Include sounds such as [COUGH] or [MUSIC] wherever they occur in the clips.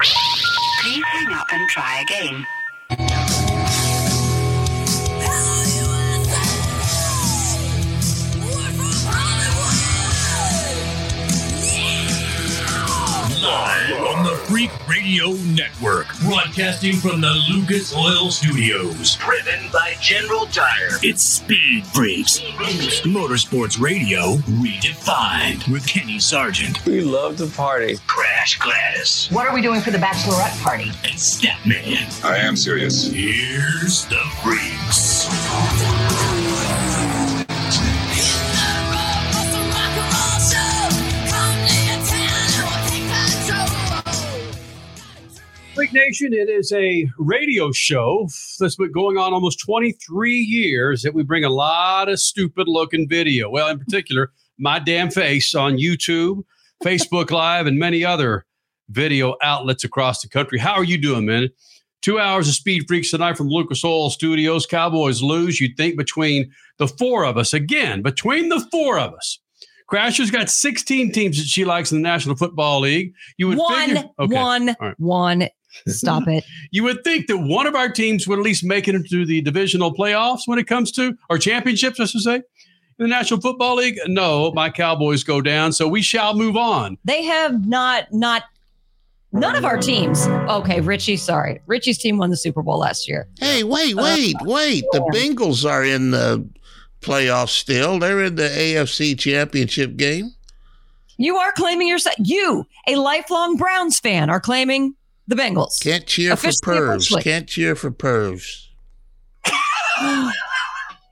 Please hang up and try again. Live on the Freak Radio Network, broadcasting from the Lucas Oil Studios. Driven by General Tire. It's Speed Freaks, Motorsports Radio redefined with Kenny Sargent We love to party. Crash Gladys. What are we doing for the bachelorette party? and Statman. I am serious. Here's the Freaks. Freak Nation, it is a radio show that's been going on almost 23 years that we bring a lot of stupid looking video. Well, in particular, my damn face on YouTube, Facebook [LAUGHS] Live, and many other video outlets across the country. How are you doing, man? Two hours of Speed Freaks tonight from Lucas Oil Studios. Cowboys lose. You'd think between the four of us, again, between the four of us. Crasher's got 16 teams that she likes in the National Football League. You would One, figure, okay. one, right. one. Stop it. [LAUGHS] You would think that one of our teams would at least make it into the divisional playoffs when it comes to or championships, I should say, in the National Football League. No, my Cowboys go down, so we shall move on. They have not, not, none of our teams. Okay, Richie, sorry. Richie's team won the Super Bowl last year. Hey, wait, uh, wait, wait. The Bengals are in the playoffs still. They're in the AFC championship game. You are claiming yourself, you, a lifelong Browns fan, are claiming the Bengals. Can't cheer for Officially, pervs. Can't cheer for pervs. [GASPS]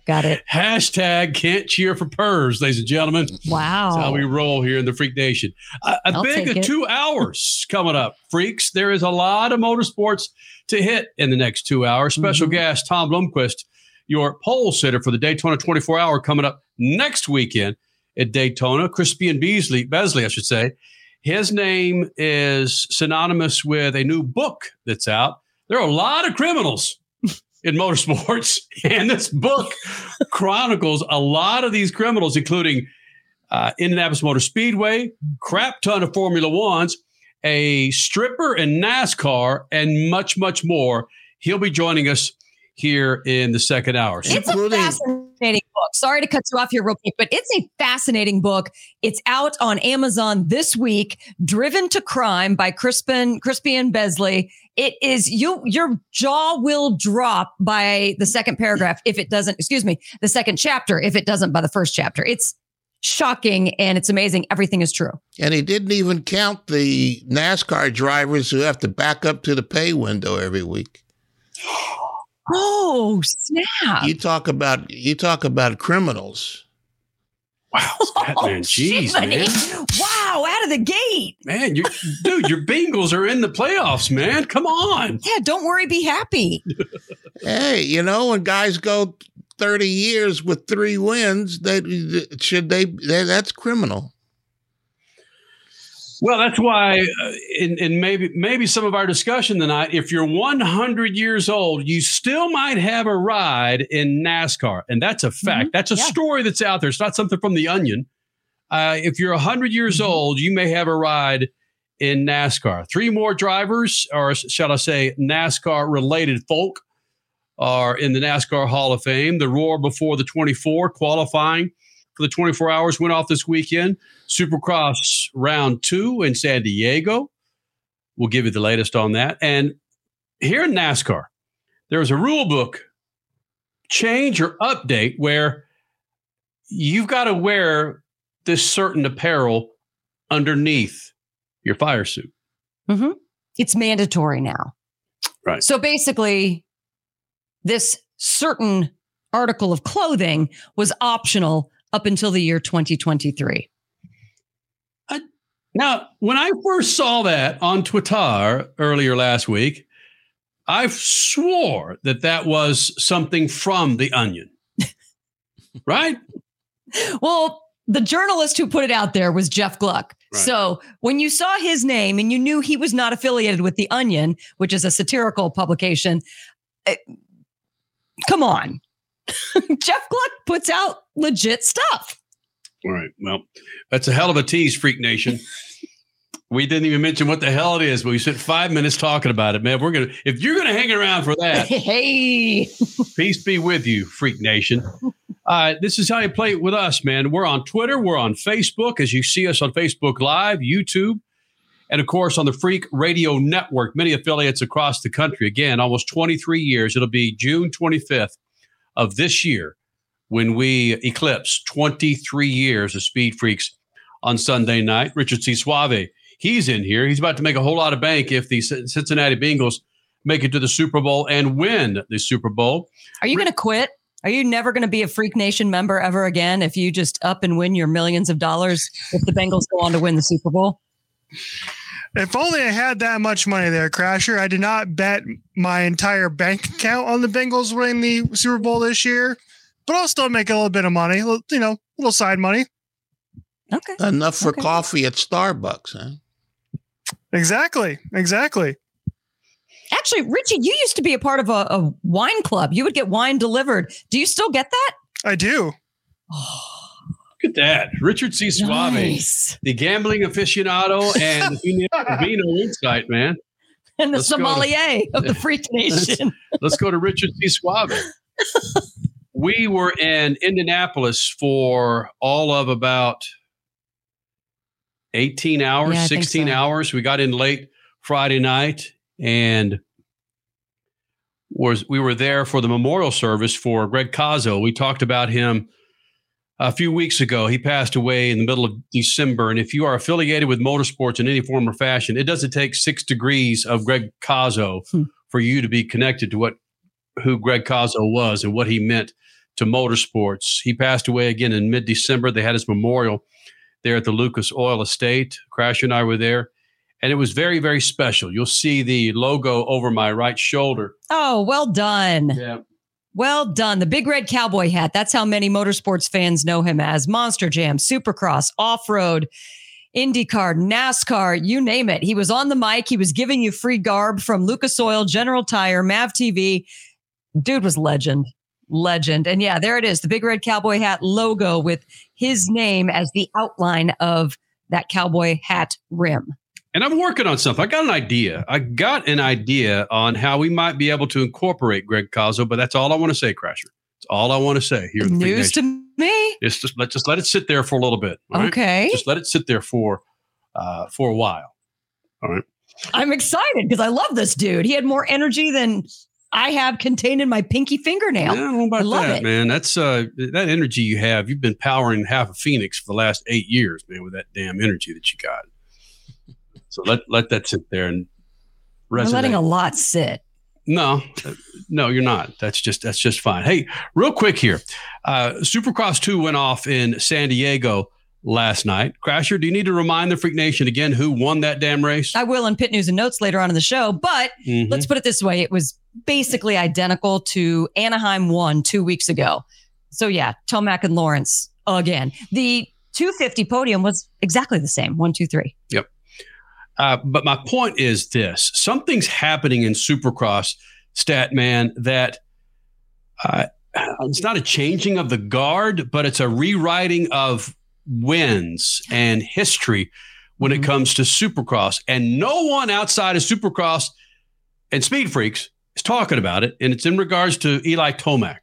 Got it. Hashtag can't cheer for purrs, ladies and gentlemen. Wow. That's how we roll here in the Freak Nation. A, a I'll big take two hours [LAUGHS] coming up, freaks. There is a lot of motorsports to hit in the next two hours. Special Mm-hmm. guest Tom Blomqvist, your pole sitter for the Daytona 24 hour, coming up next weekend at Daytona. Crispian Beasley, Besley, I should say. His name is synonymous with a new book that's out. There are a lot of criminals [LAUGHS] in motorsports, and this book chronicles a lot of these criminals, including uh, Indianapolis Motor Speedway, crap ton of Formula Ones, a stripper in NASCAR, and much, much more. He'll be joining us here in the second hour. So It's a fascinating book. Sorry to cut you off here real quick, but it's a fascinating book. It's out on Amazon this week. Driven to Crime by Crispin Crispian Besley. It is you your jaw will drop by the second paragraph if it doesn't, excuse me, the second chapter if it doesn't by the first chapter. It's shocking and it's amazing. Everything is true. And he didn't even count the NASCAR drivers who have to back up to the pay window every week. [GASPS] [GASPS] [GASPS] Oh, snap. You talk about you talk about criminals. wow, [LAUGHS] oh, Batman, Oh, jeez, Jiminy. man. Wow, out of the gate. Man, you dude, your Bengals are in the playoffs, man. Come on. Yeah, don't worry, be happy. [LAUGHS] Hey, you know, when guys go 30 years with three wins, they should they, they that's criminal. Well, that's why, uh, in, in maybe maybe some of our discussion tonight, if you're 100 years old, you still might have a ride in NASCAR, and that's a fact. Mhm. That's a Yeah. story that's out there. It's not something from the Onion. Uh, if you're 100 years Mhm. old, you may have a ride in NASCAR. Three more drivers, or shall I say, NASCAR-related folk, are in the NASCAR Hall of Fame. The roar before the 24 qualifying for the 24 hours went off this weekend. Supercross round two in San Diego. We'll give you the latest on that. And here in NASCAR, there was a rule book change or update where you've got to wear this certain apparel underneath your fire suit. Mm-hmm. It's mandatory now. Right. So basically, this certain article of clothing was optional up until the year 2023. Now, when I first saw that on Twitter earlier last week, I swore that that was something from The Onion. [LAUGHS] right? Well, the journalist who put it out there was Jeff Gluck. Right. So when you saw his name and you knew he was not affiliated with The Onion, which is a satirical publication, eh, come on. [LAUGHS] Jeff Gluck puts out legit stuff. All right. Well, that's a hell of a tease, Freak Nation. We didn't even mention what the hell it is, but we spent five minutes talking about it, man. We're gonna if you're gonna hang around for that, [LAUGHS] hey, peace be with you, Freak Nation. Uh, this is how you play it with us, man. We're on Twitter, we're on Facebook, as you see us on Facebook Live, YouTube, and of course on the Freak Radio Network, many affiliates across the country. Again, almost 23 years. It'll be June 25th of this year when we eclipse 23 years of Speed Freaks on Sunday night. Richard C. Suave he's in here. He's about to make a whole lot of bank if the Cincinnati Bengals make it to the Super Bowl and win the Super Bowl. Are you going to quit? Are you never going to be a Freak Nation member ever again if you just up and win your millions of dollars if the Bengals go on to win the Super Bowl? If only I had that much money there, Crasher. I did not bet my entire bank account on the Bengals winning the Super Bowl this year, but I'll still make a little bit of money, you know, a little side money. Okay. Enough for Okay. coffee at Starbucks, huh? Exactly. Exactly. Actually, Richie, you used to be a part of a, a wine club. You would get wine delivered. Do you still get that? I do. Oh. Look at that. Richard C. Suave, Nice. the gambling aficionado and the [LAUGHS] Vino Insight, man. And the Let's go to- sommelier of the [LAUGHS] Freak Nation. Let's go to Richard C. Suave. [LAUGHS] we were in Indianapolis for all of about 18 hours, Yeah, 16 so. hours. We got in late Friday night and was we were there for the memorial service for Greg Cazzo. We talked about him a few weeks ago. He passed away in the middle of December. And if you are affiliated with motorsports in any form or fashion, it doesn't take six degrees of Greg Cazzo Hmm. for you to be connected to what who Greg Cazzo was and what he meant to motorsports. He passed away again in mid December. They had his memorial there at the Lucas Oil Estate. Crash and I were there. And it was very, very special. You'll see the logo over my right shoulder. Oh, well done. Yeah. Well done. The big red cowboy hat. That's how many motorsports fans know him as Monster Jam, Supercross, Off Road, IndyCar, NASCAR, you name it. He was on the mic. He was giving you free garb from Lucas Oil, General Tire, Mav TV. Dude was legend. Legend. And yeah, there it is the big red cowboy hat logo with his name as the outline of that cowboy hat rim. And I'm working on something. I got an idea. I got an idea on how we might be able to incorporate Greg Cazzo, but that's all I want to say, Crasher. That's all I want to say here. News to me. It's just let just let it sit there for a little bit. right? Okay. Just let it sit there for uh, for a while. All right. I'm excited because I love this dude. He had more energy than I have contained in my pinky fingernail. I know about I love that, it. man. That's uh that energy you have. You've been powering half of Phoenix for the last eight years, man, with that damn energy that you got. So let let that sit there and We're letting a lot sit. No, no, you're not. That's just that's just fine. Hey, real quick here, uh, Supercross two went off in San Diego last night. Crasher, do you need to remind the Freak Nation again who won that damn race? I will in pit news and notes later on in the show, but Mhm. let's put it this way: it was basically identical to Anaheim one two weeks ago. So yeah, Tomac and Lawrence again. The 250 podium was exactly the same. One, two, three. Uh, but my point is this: something's happening in Supercross, Statman, that uh, it's not a changing of the guard, but it's a rewriting of wins and history when it Mhm. comes to Supercross. And no one outside of Supercross and Speed Freaks is talking about it. And it's in regards to Eli Tomac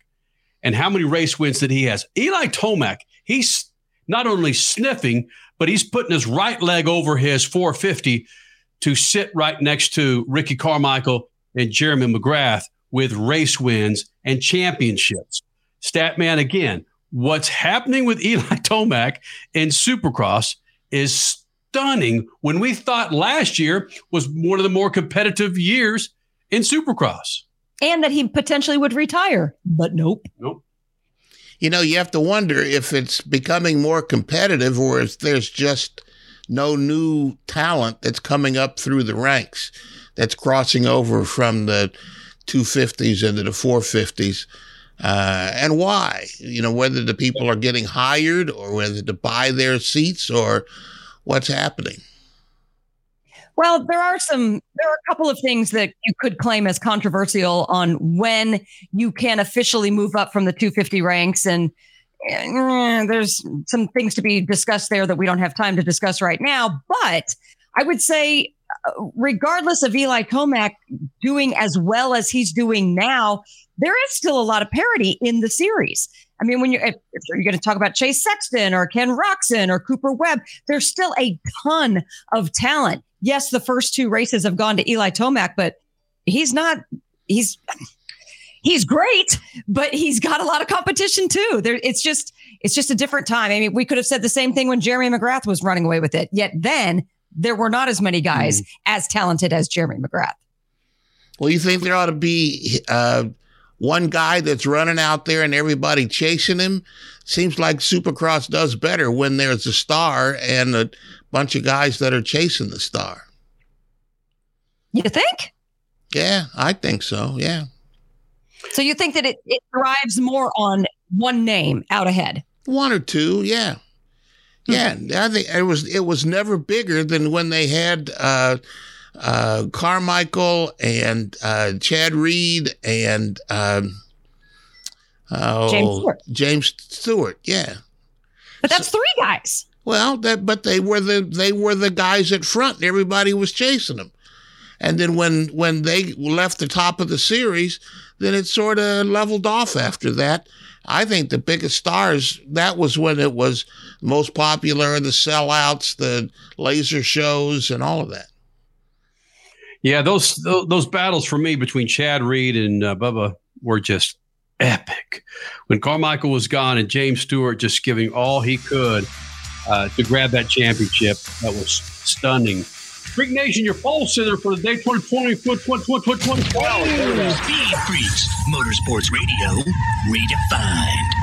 and how many race wins that he has. Eli Tomac, he's not only sniffing, but he's putting his right leg over his 450 to sit right next to Ricky Carmichael and Jeremy McGrath with race wins and championships. Statman, again, what's happening with Eli [LAUGHS] Tomac in Supercross is stunning when we thought last year was one of the more competitive years in Supercross. And that he potentially would retire, but nope. Nope. You know, you have to wonder if it's becoming more competitive or if there's just no new talent that's coming up through the ranks that's crossing over from the 250s into the 450s. Uh, and why? You know, whether the people are getting hired or whether to buy their seats or what's happening. Well, there are some, there are a couple of things that you could claim as controversial on when you can officially move up from the 250 ranks. And eh, there's some things to be discussed there that we don't have time to discuss right now. But I would say, uh, regardless of Eli Tomac doing as well as he's doing now, there is still a lot of parity in the series. I mean, when you're if, if you're going to talk about Chase Sexton or Ken Roczen or Cooper Webb, there's still a ton of talent. Yes, the first two races have gone to Eli Tomac, but he's not. He's he's great, but he's got a lot of competition too. There, it's just it's just a different time. I mean, we could have said the same thing when Jeremy McGrath was running away with it. Yet then there were not as many guys mm. as talented as Jeremy McGrath. Well, you think there ought to be uh, one guy that's running out there and everybody chasing him? Seems like Supercross does better when there's a star and a bunch of guys that are chasing the star. You think? Yeah, I think so. Yeah. So you think that it, it thrives more on one name out ahead? One or two, yeah. Yeah, I think it was it was never bigger than when they had uh, uh, Carmichael and uh, Chad Reed and um, oh, James Stewart. James Stewart, yeah. But that's so, three guys. Well, that but they were the they were the guys at front, everybody was chasing them. And then when when they left the top of the series, then it sort of leveled off after that. I think the biggest stars, that was when it was most popular, the sellouts, the laser shows, and all of that. Yeah, those those battles for me between Chad Reed and uh, Bubba were just epic. When Carmichael was gone and James Stewart just giving all he could uh, to grab that championship, that was stunning. Freak Nation, your pole center for the day 2020 foot 2020. Speed Freaks, Motorsports Radio, redefined.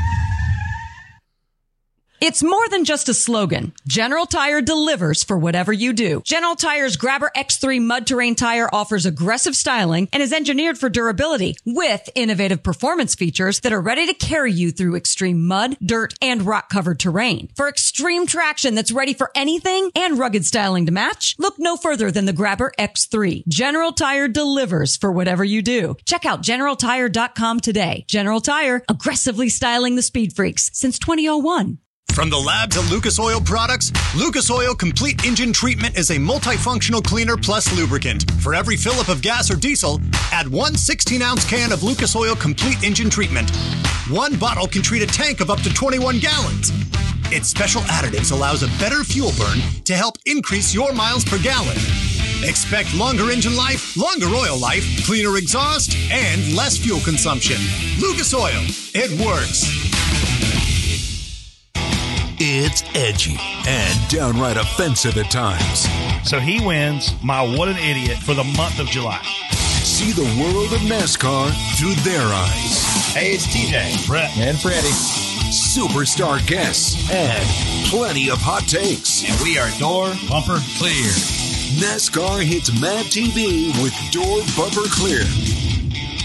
It's more than just a slogan. General Tire delivers for whatever you do. General Tire's Grabber X3 mud terrain tire offers aggressive styling and is engineered for durability with innovative performance features that are ready to carry you through extreme mud, dirt, and rock covered terrain. For extreme traction that's ready for anything and rugged styling to match, look no further than the Grabber X3. General Tire delivers for whatever you do. Check out generaltire.com today. General Tire, aggressively styling the speed freaks since 2001. From the lab to Lucas Oil products, Lucas Oil Complete Engine Treatment is a multifunctional cleaner plus lubricant. For every fill up of gas or diesel, add one 16 ounce can of Lucas Oil Complete Engine Treatment. One bottle can treat a tank of up to 21 gallons. Its special additives allows a better fuel burn to help increase your miles per gallon. Expect longer engine life, longer oil life, cleaner exhaust, and less fuel consumption. Lucas Oil, it works. It's edgy and downright offensive at times. So he wins my What an Idiot for the month of July. See the world of NASCAR through their eyes. Hey, it's TJ, Brett, and Freddie. Superstar guests and plenty of hot takes. And we are door bumper clear. NASCAR hits MAV TV with door bumper clear.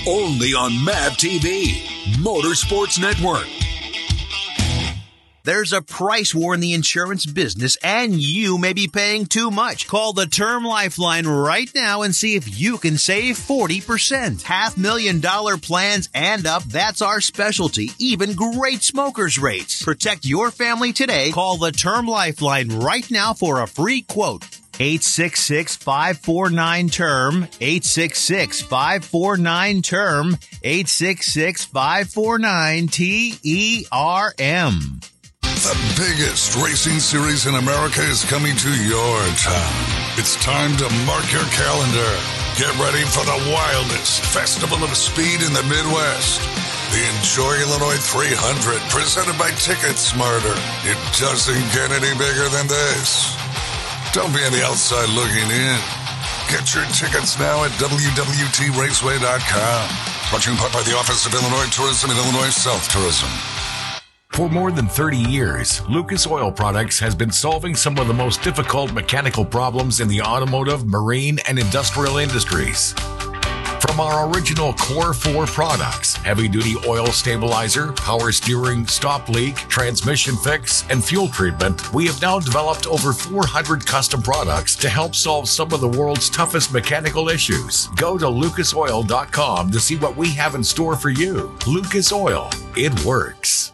Only on MAV TV, Motorsports Network. There's a price war in the insurance business and you may be paying too much. Call the Term Lifeline right now and see if you can save 40%. Half million dollar plans and up, that's our specialty. Even great smokers rates. Protect your family today. Call the Term Lifeline right now for a free quote. 866 549 term 866 549 term 866 549 T E R M the biggest racing series in America is coming to your town. It's time to mark your calendar. Get ready for the wildest festival of speed in the Midwest. The Enjoy Illinois 300, presented by Ticket Smarter. It doesn't get any bigger than this. Don't be on the outside looking in. Get your tickets now at WWTRaceway.com. Brought to you in part by the Office of Illinois Tourism and Illinois South Tourism. For more than 30 years, Lucas Oil Products has been solving some of the most difficult mechanical problems in the automotive, marine, and industrial industries. From our original Core 4 products, heavy duty oil stabilizer, power steering, stop leak, transmission fix, and fuel treatment, we have now developed over 400 custom products to help solve some of the world's toughest mechanical issues. Go to lucasoil.com to see what we have in store for you. Lucas Oil, it works.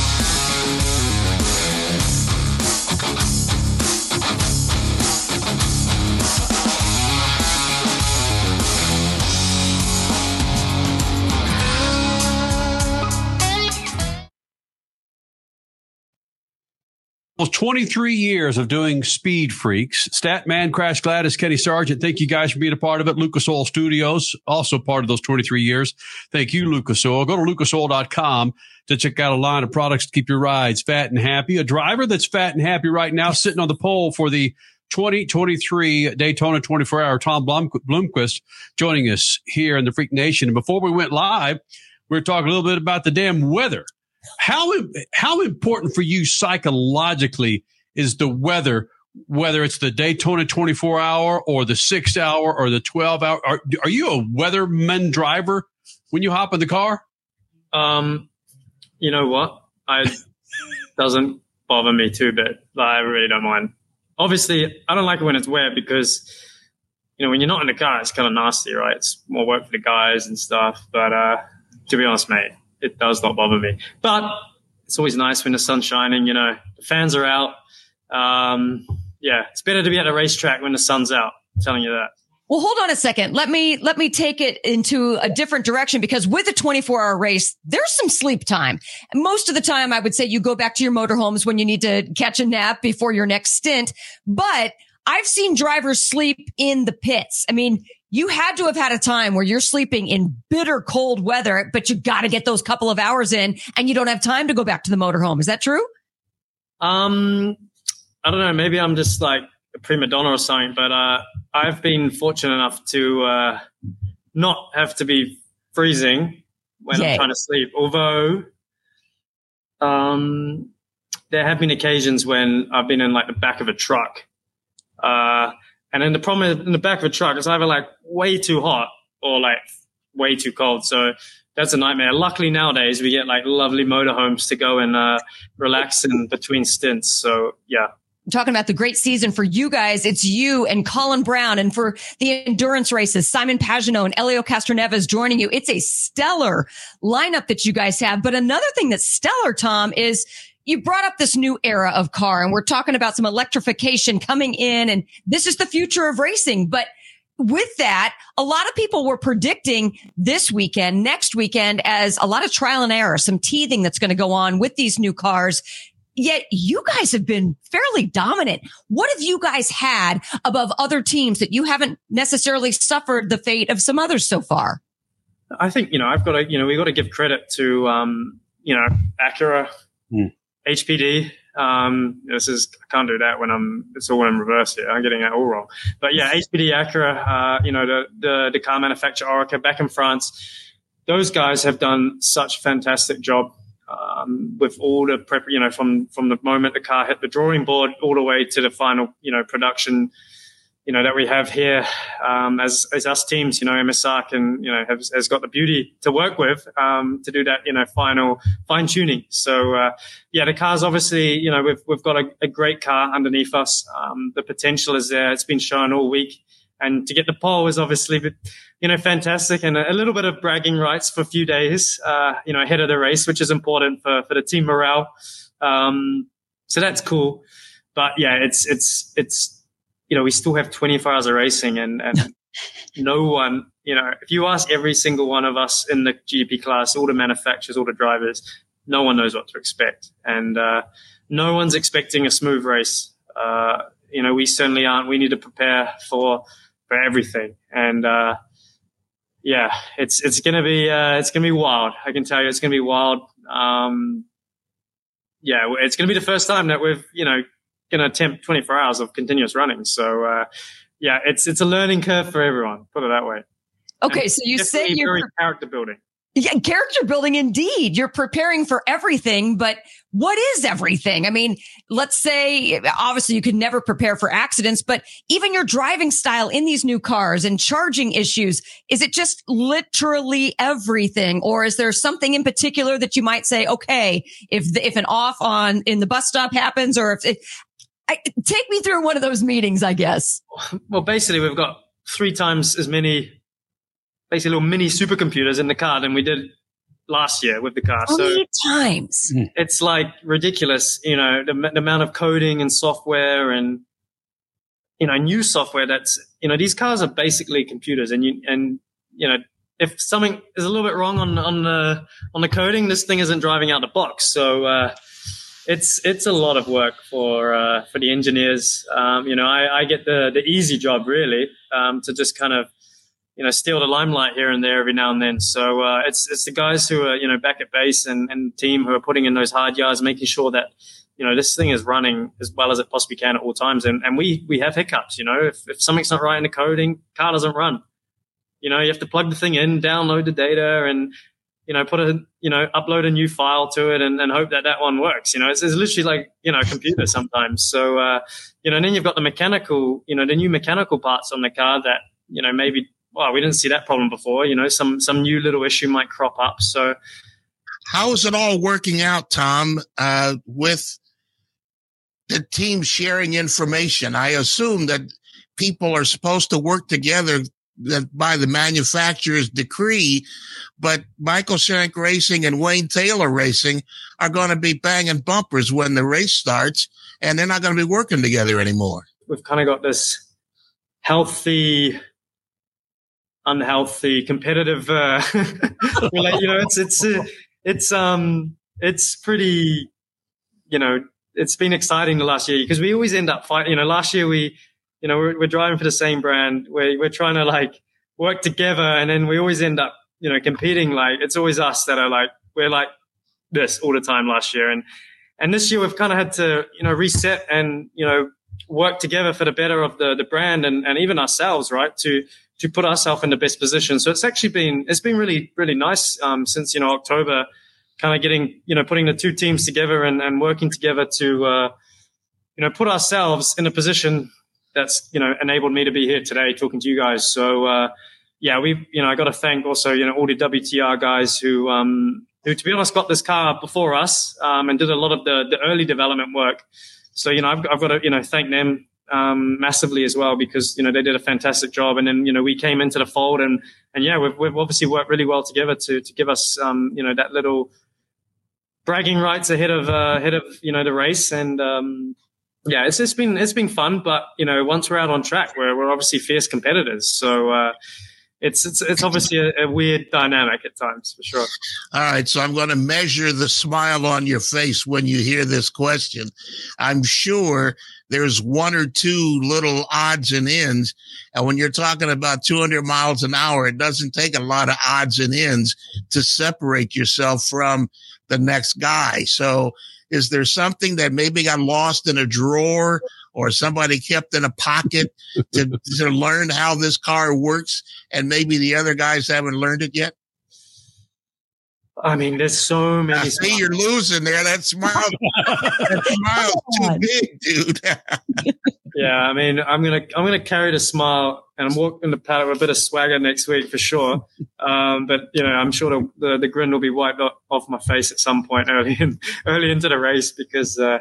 23 years of doing Speed Freaks. Statman, Crash Gladys, Kenny Sargent, thank you guys for being a part of it. Lucas Oil Studios, also part of those 23 years. Thank you, Lucas Oil. Go to lucasoil.com to check out a line of products to keep your rides fat and happy. A driver that's fat and happy right now, sitting on the pole for the 2023 Daytona 24 hour, Tom Blum- Blomqvist, joining us here in the Freak Nation. And before we went live, we were talking a little bit about the damn weather. How how important for you psychologically is the weather, whether it's the Daytona 24 hour or the six hour or the 12 hour? Are, are you a weatherman driver when you hop in the car? Um, you know what? I [LAUGHS] doesn't bother me too bit. I really don't mind. Obviously, I don't like it when it's wet because you know when you're not in the car, it's kind of nasty, right? It's more work for the guys and stuff. But uh, to be honest, mate, it does not bother me. But it's always nice when the sun's shining. You know, the fans are out. Um, yeah, it's better to be at a racetrack when the sun's out. I'm telling you that. Well, hold on a second. Let me let me take it into a different direction because with a 24 hour race, there's some sleep time. Most of the time, I would say you go back to your motorhomes when you need to catch a nap before your next stint. But I've seen drivers sleep in the pits. I mean, you had to have had a time where you're sleeping in bitter cold weather, but you got to get those couple of hours in and you don't have time to go back to the motorhome. Is that true? Um, I don't know. Maybe I'm just like a prima donna or something, but uh, I've been fortunate enough to uh, not have to be freezing when Yay. I'm trying to sleep. Although, um, there have been occasions when I've been in like the back of a truck, uh, and then the problem in the back of a truck is either like way too hot or like way too cold. So that's a nightmare. Luckily nowadays we get like lovely motorhomes to go and uh, relax in between stints. So yeah. Talking about the great season for you guys. It's you and Colin Braun. And for the endurance races, Simon Pagenaud and Elio Castroneves joining you. It's a stellar lineup that you guys have. But another thing that's stellar, Tom, is you brought up this new era of car and we're talking about some electrification coming in and this is the future of racing. But with that, a lot of people were predicting this weekend, next weekend as a lot of trial and error, some teething that's going to go on with these new cars. Yet you guys have been fairly dominant. What have you guys had above other teams that you haven't necessarily suffered the fate of some others so far? I think, you know, I've got to, you know, we've got to give credit to, um, you know, Acura, Mm. HPD. Um, this is, I can't do that when I'm, it's all in reverse here. I'm getting it all wrong. But yeah, HPD, Acura, uh, you know, the, the, the car manufacturer, Oreca back in France, those guys have done such a fantastic job. Um, with all the prep, you know, from from the moment the car hit the drawing board all the way to the final, you know, production, you know, that we have here um, as as us teams, you know, MSR can, you know, has, has got the beauty to work with um, to do that, you know, final fine tuning. So uh, yeah, the car's obviously, you know, we've we've got a, a great car underneath us. Um, the potential is there. It's been shown all week. And to get the pole is obviously, you know, fantastic and a, a little bit of bragging rights for a few days, uh, you know, ahead of the race, which is important for, for the team morale. Um, so that's cool. But yeah, it's, it's, it's, you know, we still have 24 hours of racing and, and [LAUGHS] no one, you know, if you ask every single one of us in the GP class, all the manufacturers, all the drivers, no one knows what to expect. And, uh, no one's expecting a smooth race. Uh, you know, we certainly aren't. We need to prepare for, for everything. And, uh, yeah, it's, it's going to be, uh, it's to be wild. I can tell you it's going to be wild. Um, yeah, it's going to be the first time that we've, you know, going to attempt 24 hours of continuous running. So, uh, yeah, it's, it's a learning curve for everyone. Put it that way. Okay. And So you say you're very character building. Yeah, character building indeed. You're preparing for everything, but what is everything? I mean, let's say obviously you could never prepare for accidents, but even your driving style in these new cars and charging issues, is it just literally everything? Or is there something in particular that you might say, okay, if, the, if an off on in the bus stop happens or if it, I, take me through one of those meetings, I guess. Well, basically, we've got three times as many, basically, little mini supercomputers in the car than we did last year with the car. How so many times? it's like ridiculous, you know, the, the amount of coding and software and, you know, new software that's, you know, these cars are basically computers and you, and, you know, if something is a little bit wrong on, on the, on the coding, this thing isn't driving out the box. So, uh, it's it's a lot of work for uh, for the engineers. Um, you know, I, I, get the the easy job really um, to just kind of you know steal the limelight here and there every now and then. So uh, it's it's the guys who are you know back at base and, and team who are putting in those hard yards, making sure that you know this thing is running as well as it possibly can at all times. And and we we have hiccups. You know, if if something's not right in the coding, car doesn't run. You know, you have to plug the thing in, download the data, and you know, put a, you know, upload a new file to it and, and hope that that one works. You know, it's, it's literally like, you know, a computer sometimes. So, uh, you know, and then you've got the mechanical, you know, the new mechanical parts on the car that, you know, maybe, well, we didn't see that problem before. You know, some, some new little issue might crop up. So, how is it all working out, Tom, uh, with the team sharing information? I assume that people are supposed to work together by the manufacturer's decree, but Michael Shank Racing and Wayne Taylor Racing are going to be banging bumpers when the race starts, and they're not going to be working together anymore. We've kind of got this healthy, unhealthy, competitive. Uh, [LAUGHS] you know, it's it's uh, it's um it's pretty, you know, it's been exciting the last year because we always end up fighting. You know, last year we you know, we're, we're driving for the same brand. We're, we're trying to like work together. And then we always end up, you know, competing. Like it's always us that are like, we're like this all the time last year. And, and this year we've kind of had to, you know, reset and, you know, work together for the better of the, the brand and, and even ourselves, right? To, to put ourselves in the best position. So it's actually been, it's been really, really nice, um, since, you know, October, kind of getting, you know, putting the two teams together and, and working together to, uh, you know, put ourselves in a position that's you know enabled me to be here today talking to you guys. So uh, yeah, we you know I got to thank also you know all the WTR guys who um, who to be honest got this car before us um, and did a lot of the the early development work. So you know I've, I've got to you know thank them um, massively as well because you know they did a fantastic job and then you know we came into the fold and and yeah we've, we've obviously worked really well together to to give us um, you know that little bragging rights ahead of uh, ahead of you know the race and um, yeah, it's just been it's been fun, but you know, once we're out on track, we're we're obviously fierce competitors. So uh, it's it's it's obviously a, a, weird dynamic at times for sure. All right, so I'm going to measure the smile on your face when you hear this question. I'm sure there's one or two little odds and ends, and when you're talking about 200 miles an hour, it doesn't take a lot of odds and ends to separate yourself from the next guy. So is there something that maybe got lost in a drawer or somebody kept in a pocket to, [LAUGHS] to learn how this car works and maybe the other guys haven't learned it yet? I mean, there's so many. I see you're losing there. That smile, [LAUGHS] that smile's too big, dude. [LAUGHS] yeah, I mean, I'm gonna I'm gonna carry the smile, and I'm walking the paddock with a bit of swagger next week for sure. Um, but you know, I'm sure the, the, the grin will be wiped off my face at some point early in early into the race because. Uh,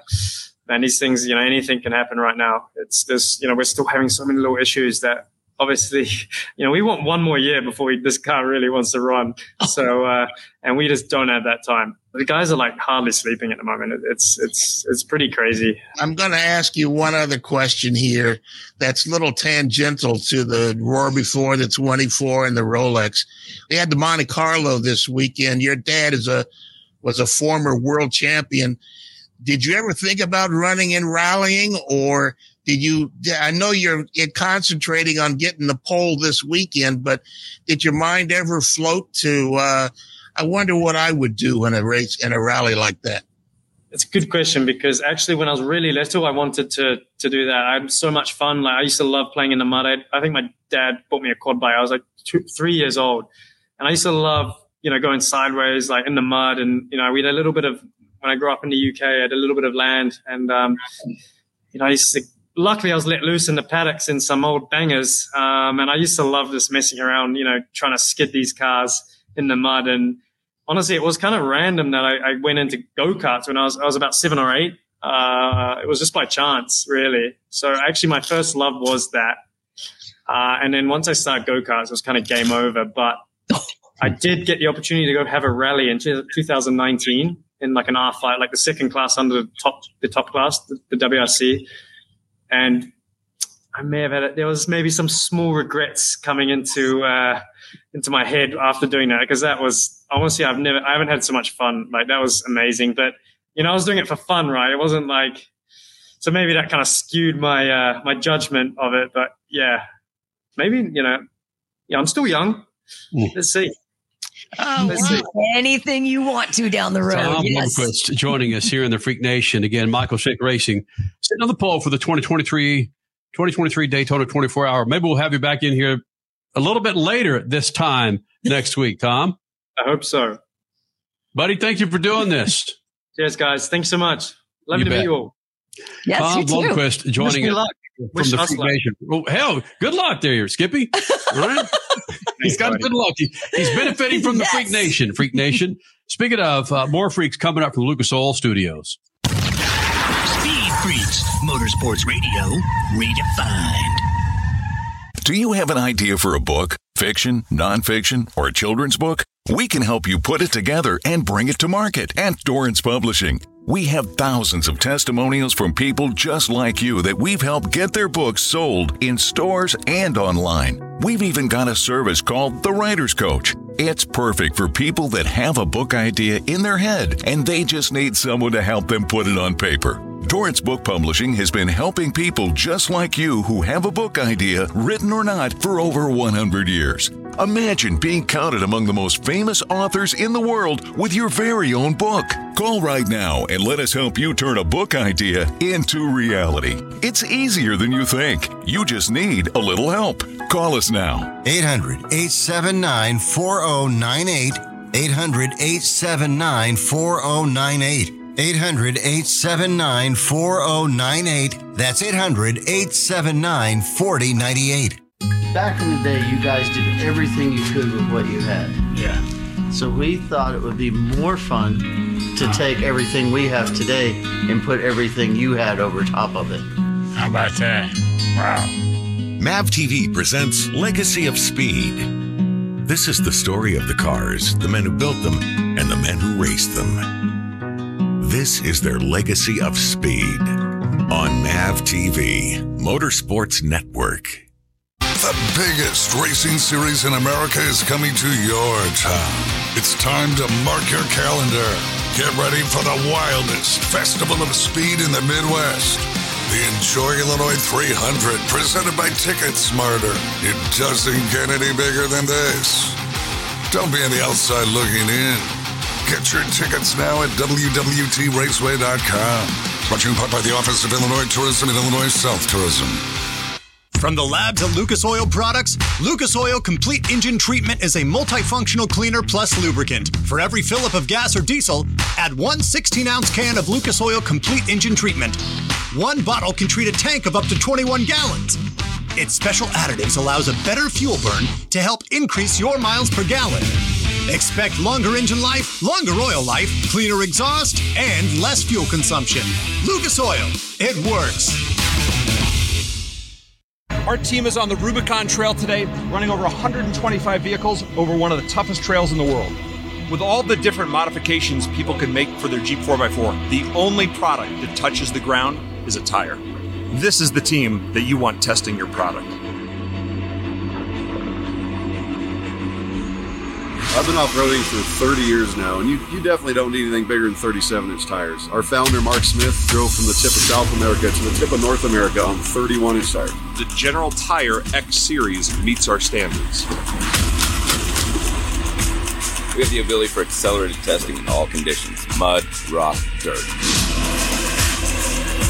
man, these things, you know, anything can happen right now. It's just, you know, we're still having so many little issues that obviously, you know, we want one more year before we, this car really wants to run. So, uh, and we just don't have that time. The guys are like hardly sleeping at the moment. It's, it's, it's pretty crazy. I'm going to ask you one other question here that's a little tangential to the Roar before the 24 and the Rolex. We had the Monte Carlo this weekend. Your dad is a, was a former world champion. Did you ever think about running and rallying or did you, I know you're concentrating on getting the pole this weekend, but did your mind ever float to, uh, I wonder what I would do in a race, in a rally like that? It's a good question because actually, when I was really little, I wanted to to do that. I had so much fun. Like I used to love playing in the mud. I, I think my dad bought me a quad bike. I was like two, three years old, and I used to love you know going sideways like in the mud. And you know, we had a little bit of when I grew up in the UK. I had a little bit of land, and um, you know, I used to luckily I was let loose in the paddocks in some old bangers. Um, and I used to love just messing around, you know, trying to skid these cars in the mud. And honestly, it was kind of random that I, I went into go karts when I was, I was about seven or eight. Uh, it was just by chance, really. So actually, my first love was that. Uh, and then once I started go karts, it was kind of game over. But I did get the opportunity to go have a rally in 2019 in like an R5, like the second class under the top, the top class, the, the WRC and I may have had it. There was maybe some small regrets coming into uh, into my head after doing that because that was honestly I've never I haven't had so much fun. Like that was amazing. But you know, I was doing it for fun, right? It wasn't like, so maybe that kind of skewed my, uh, my judgment of it. But yeah, maybe, you know, yeah, I'm still young. Let's see. Oh, Let's. Anything you want to down the road. Tom yes. Blomqvist joining us here in the Freak Nation. Again, Michael Shank Racing sitting on the pole for the 2023, 2023 Daytona 24 hour. Maybe we'll have you back in here a little bit later this time next week, Tom. I hope so. Buddy, thank you for doing this. [LAUGHS] Cheers, guys. Thanks so much. Love You to bet. meet you all. Yes, Tom you too. Blomqvist Wish joining me us luck. from Wish the us Freak luck. Nation. Oh, hell, good luck there, Skippy. All [LAUGHS] right. He's got buddy. good luck. He- he's benefiting from the [LAUGHS] Yes. Freak Nation. Freak Nation. Speaking of uh, more freaks coming up from Lucas Oil Studios. Speed Freaks, Motorsports Radio, redefined. Do you have an idea for a book, fiction, nonfiction, or a children's book? We can help you put it together and bring it to market at Dorrance Publishing. We have thousands of testimonials from people just like you that we've helped get their books sold in stores and online. We've even got a service called The Writer's Coach. It's perfect for people that have a book idea in their head and they just need someone to help them put it on paper. Dorrance Book Publishing has been helping people just like you who have a book idea, written or not, for over 100 years. Imagine being counted among the most famous authors in the world with your very own book. Call right now and let us help you turn a book idea into reality. It's easier than you think. You just need a little help. Call us now. 800 879 4098. 800 879 4098. 800 879 4098. That's 800 879 4098. Back in the day, you guys did everything you could with what you had. Yeah. So we thought it would be more fun to take everything we have today and put everything you had over top of it. How about that? Wow. MAV TV presents Legacy of Speed. This is the story of the cars, the men who built them, and the men who raced them. This is their legacy of speed on MAV TV, Motorsports Network. The biggest racing series in America is coming to your town. It's time to mark your calendar. Get ready for the wildest festival of speed in the Midwest. The Enjoy Illinois 300, presented by Ticket Smarter. It doesn't get any bigger than this. Don't be on the outside looking in. Get your tickets now at WWTRaceway.com. Brought to you in part by the Office of Illinois Tourism and Illinois South Tourism. From the lab to Lucas Oil products, Lucas Oil Complete Engine Treatment is a multifunctional cleaner plus lubricant. For every fill up of gas or diesel, add one 16 ounce can of Lucas Oil Complete Engine Treatment. One bottle can treat a tank of up to 21 gallons. Its special additives allows a better fuel burn to help increase your miles per gallon. Expect longer engine life, longer oil life, cleaner exhaust, and less fuel consumption. Lucas Oil, it works. Our team is on the Rubicon Trail today, running over 125 vehicles over one of the toughest trails in the world. With all the different modifications people can make for their Jeep 4x4, the only product that touches the ground is a tire. This is the team that you want testing your product. I've been off roading for 30 years now, and you, you definitely don't need anything bigger than 37 inch tires. Our founder, Mark Smith, drove from the tip of South America to the tip of North America on 31 inch tires. The General Tire X Series meets our standards. We have the ability for accelerated testing in all conditions mud, rock, dirt.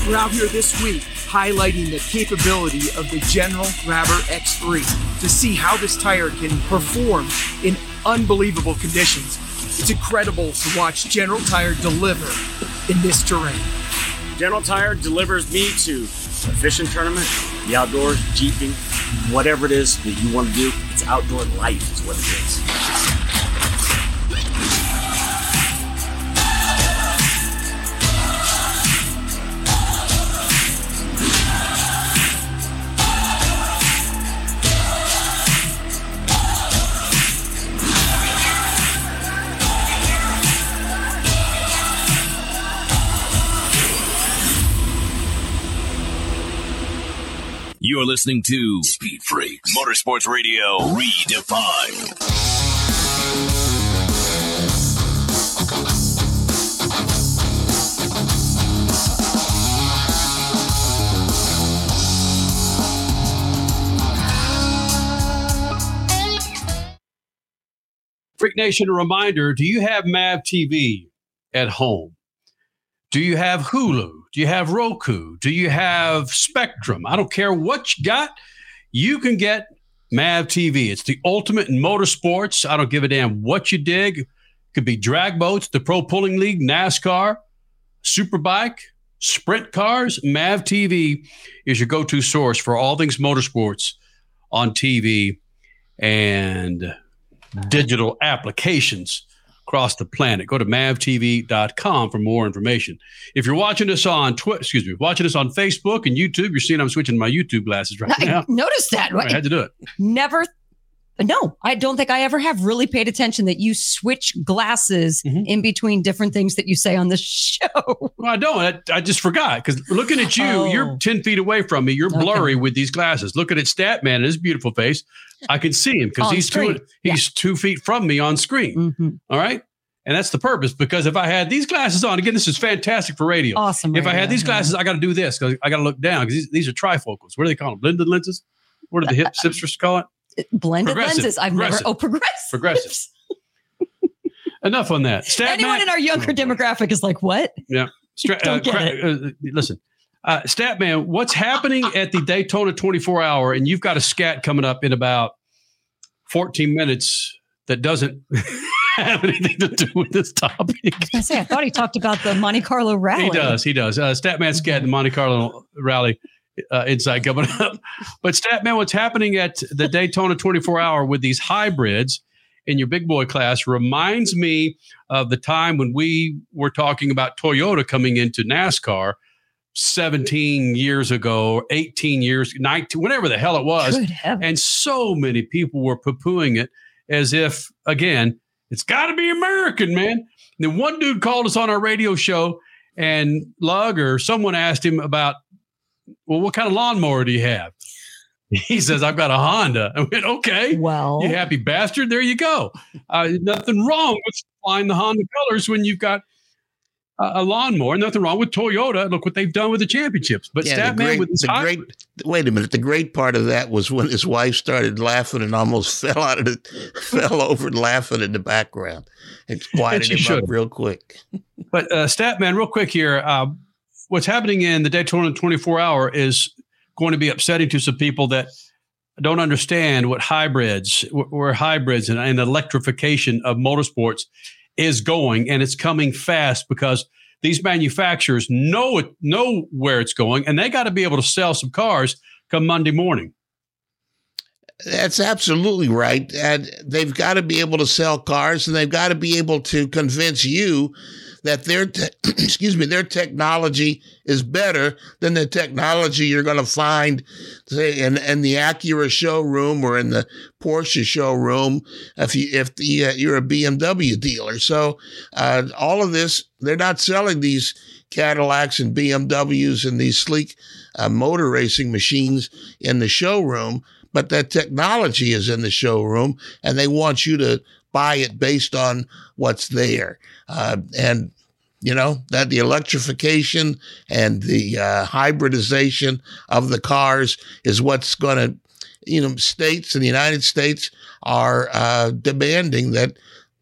We're out here this week highlighting the capability of the General Grabber X3 to see how this tire can perform in unbelievable conditions. It's incredible to watch General Tire deliver in this terrain. General Tire delivers me to a fishing tournament, the outdoors, jeeping, whatever it is that you want to do. It's outdoor life is what it is. You're listening to Speed Freaks Motorsports Radio Redefined. Freak Nation, reminder do you have MAV TV at home? Do you have Hulu? Do you have Roku? Do you have Spectrum? I don't care what you got. You can get MAV TV. It's the ultimate in motorsports. I don't give a damn what you dig. It Could be drag boats, the Pro Pulling League, NASCAR, Superbike, sprint cars. MAV TV is your go to source for all things motorsports on TV and digital applications across the planet. Go to mavtv.com for more information. If you're watching us on Twitter, excuse me, watching us on Facebook and YouTube, you're seeing I'm switching my YouTube glasses right [LAUGHS] I now. noticed that. Right? I had to do it. Never. No, I don't think I ever have really paid attention that you switch glasses Mm-hmm. in between different things that you say on the [LAUGHS] show. Well, I don't. I, I just forgot because looking at you, Oh. you're 10 feet away from me. You're Okay. blurry with these glasses. Looking at Statman and his beautiful face, I can see him because he's screen. two, he's two feet from me on screen. Mm-hmm. All right. And that's the purpose because if I had these glasses on, again, this is fantastic for radio. Awesome. If I had these yeah. glasses, I got to do this because I got to look down because these, these are trifocals. What do they call them? Blended lenses? What do the hip [LAUGHS] hipsters call it? Blended lenses. I've never. Oh, progressive. Progressive. [LAUGHS] Enough on that. Statman. Anyone in our younger demographic is like, what? Yeah. Stra- [LAUGHS] Don't get cra- it. uh, listen, uh, Statman, what's happening at the Daytona 24 hour? And you've got a scat coming up in about 14 minutes that doesn't [LAUGHS] have anything to do with this topic. I say, I thought he talked about the Monte Carlo rally. He does. He does. Uh, Statman scat the Monte Carlo rally uh, inside coming [LAUGHS] up. But Statman, what's happening at the Daytona 24 hour with these hybrids in your big boy class reminds me of the time when we were talking about Toyota coming into NASCAR 17 years ago, 18 years, 19, whatever the hell it was. And so many people were poo pooing it as if, again, it's got to be American, man. And then one dude called us on our radio show, and Lug or someone asked him about, well, what kind of lawnmower do you have? [LAUGHS] He says, I've got a Honda. [LAUGHS] I went, okay. Well, You happy bastard. There you go. Uh, nothing wrong with flying the Honda colors when you've got a, a lawnmower. Nothing wrong with Toyota. Look what they've done with the championships. But Yeah, the Statman great, with his the hybrid- great. Wait a minute. The great part of that was when his wife started laughing and almost [LAUGHS] fell out of it, fell over laughing in the background. It quieted she him should. up real quick. But uh, Statman, real quick here, uh, what's happening in the Daytona 24 hour is going to be upsetting to some people that don't understand what hybrids, wh- where hybrids and, and electrification of motorsports is going, and it's coming fast because these manufacturers know it, know where it's going, and they got to be able to sell some cars come Monday morning. That's absolutely right. And they've got to be able to sell cars and they've got to be able to convince you that their te- [CLEARS THROAT] excuse me, their technology is better than the technology you're going to find say in, in the Acura showroom or in the Porsche showroom if you if the, uh, you're a BMW dealer. So uh, all of this they're not selling these Cadillacs and BMWs and these sleek uh, motor racing machines in the showroom, but that technology is in the showroom and they want you to buy it based on what's there. Uh, and, you know, that the electrification and the uh, hybridization of the cars is what's going to, you know, states in the United States are uh, demanding that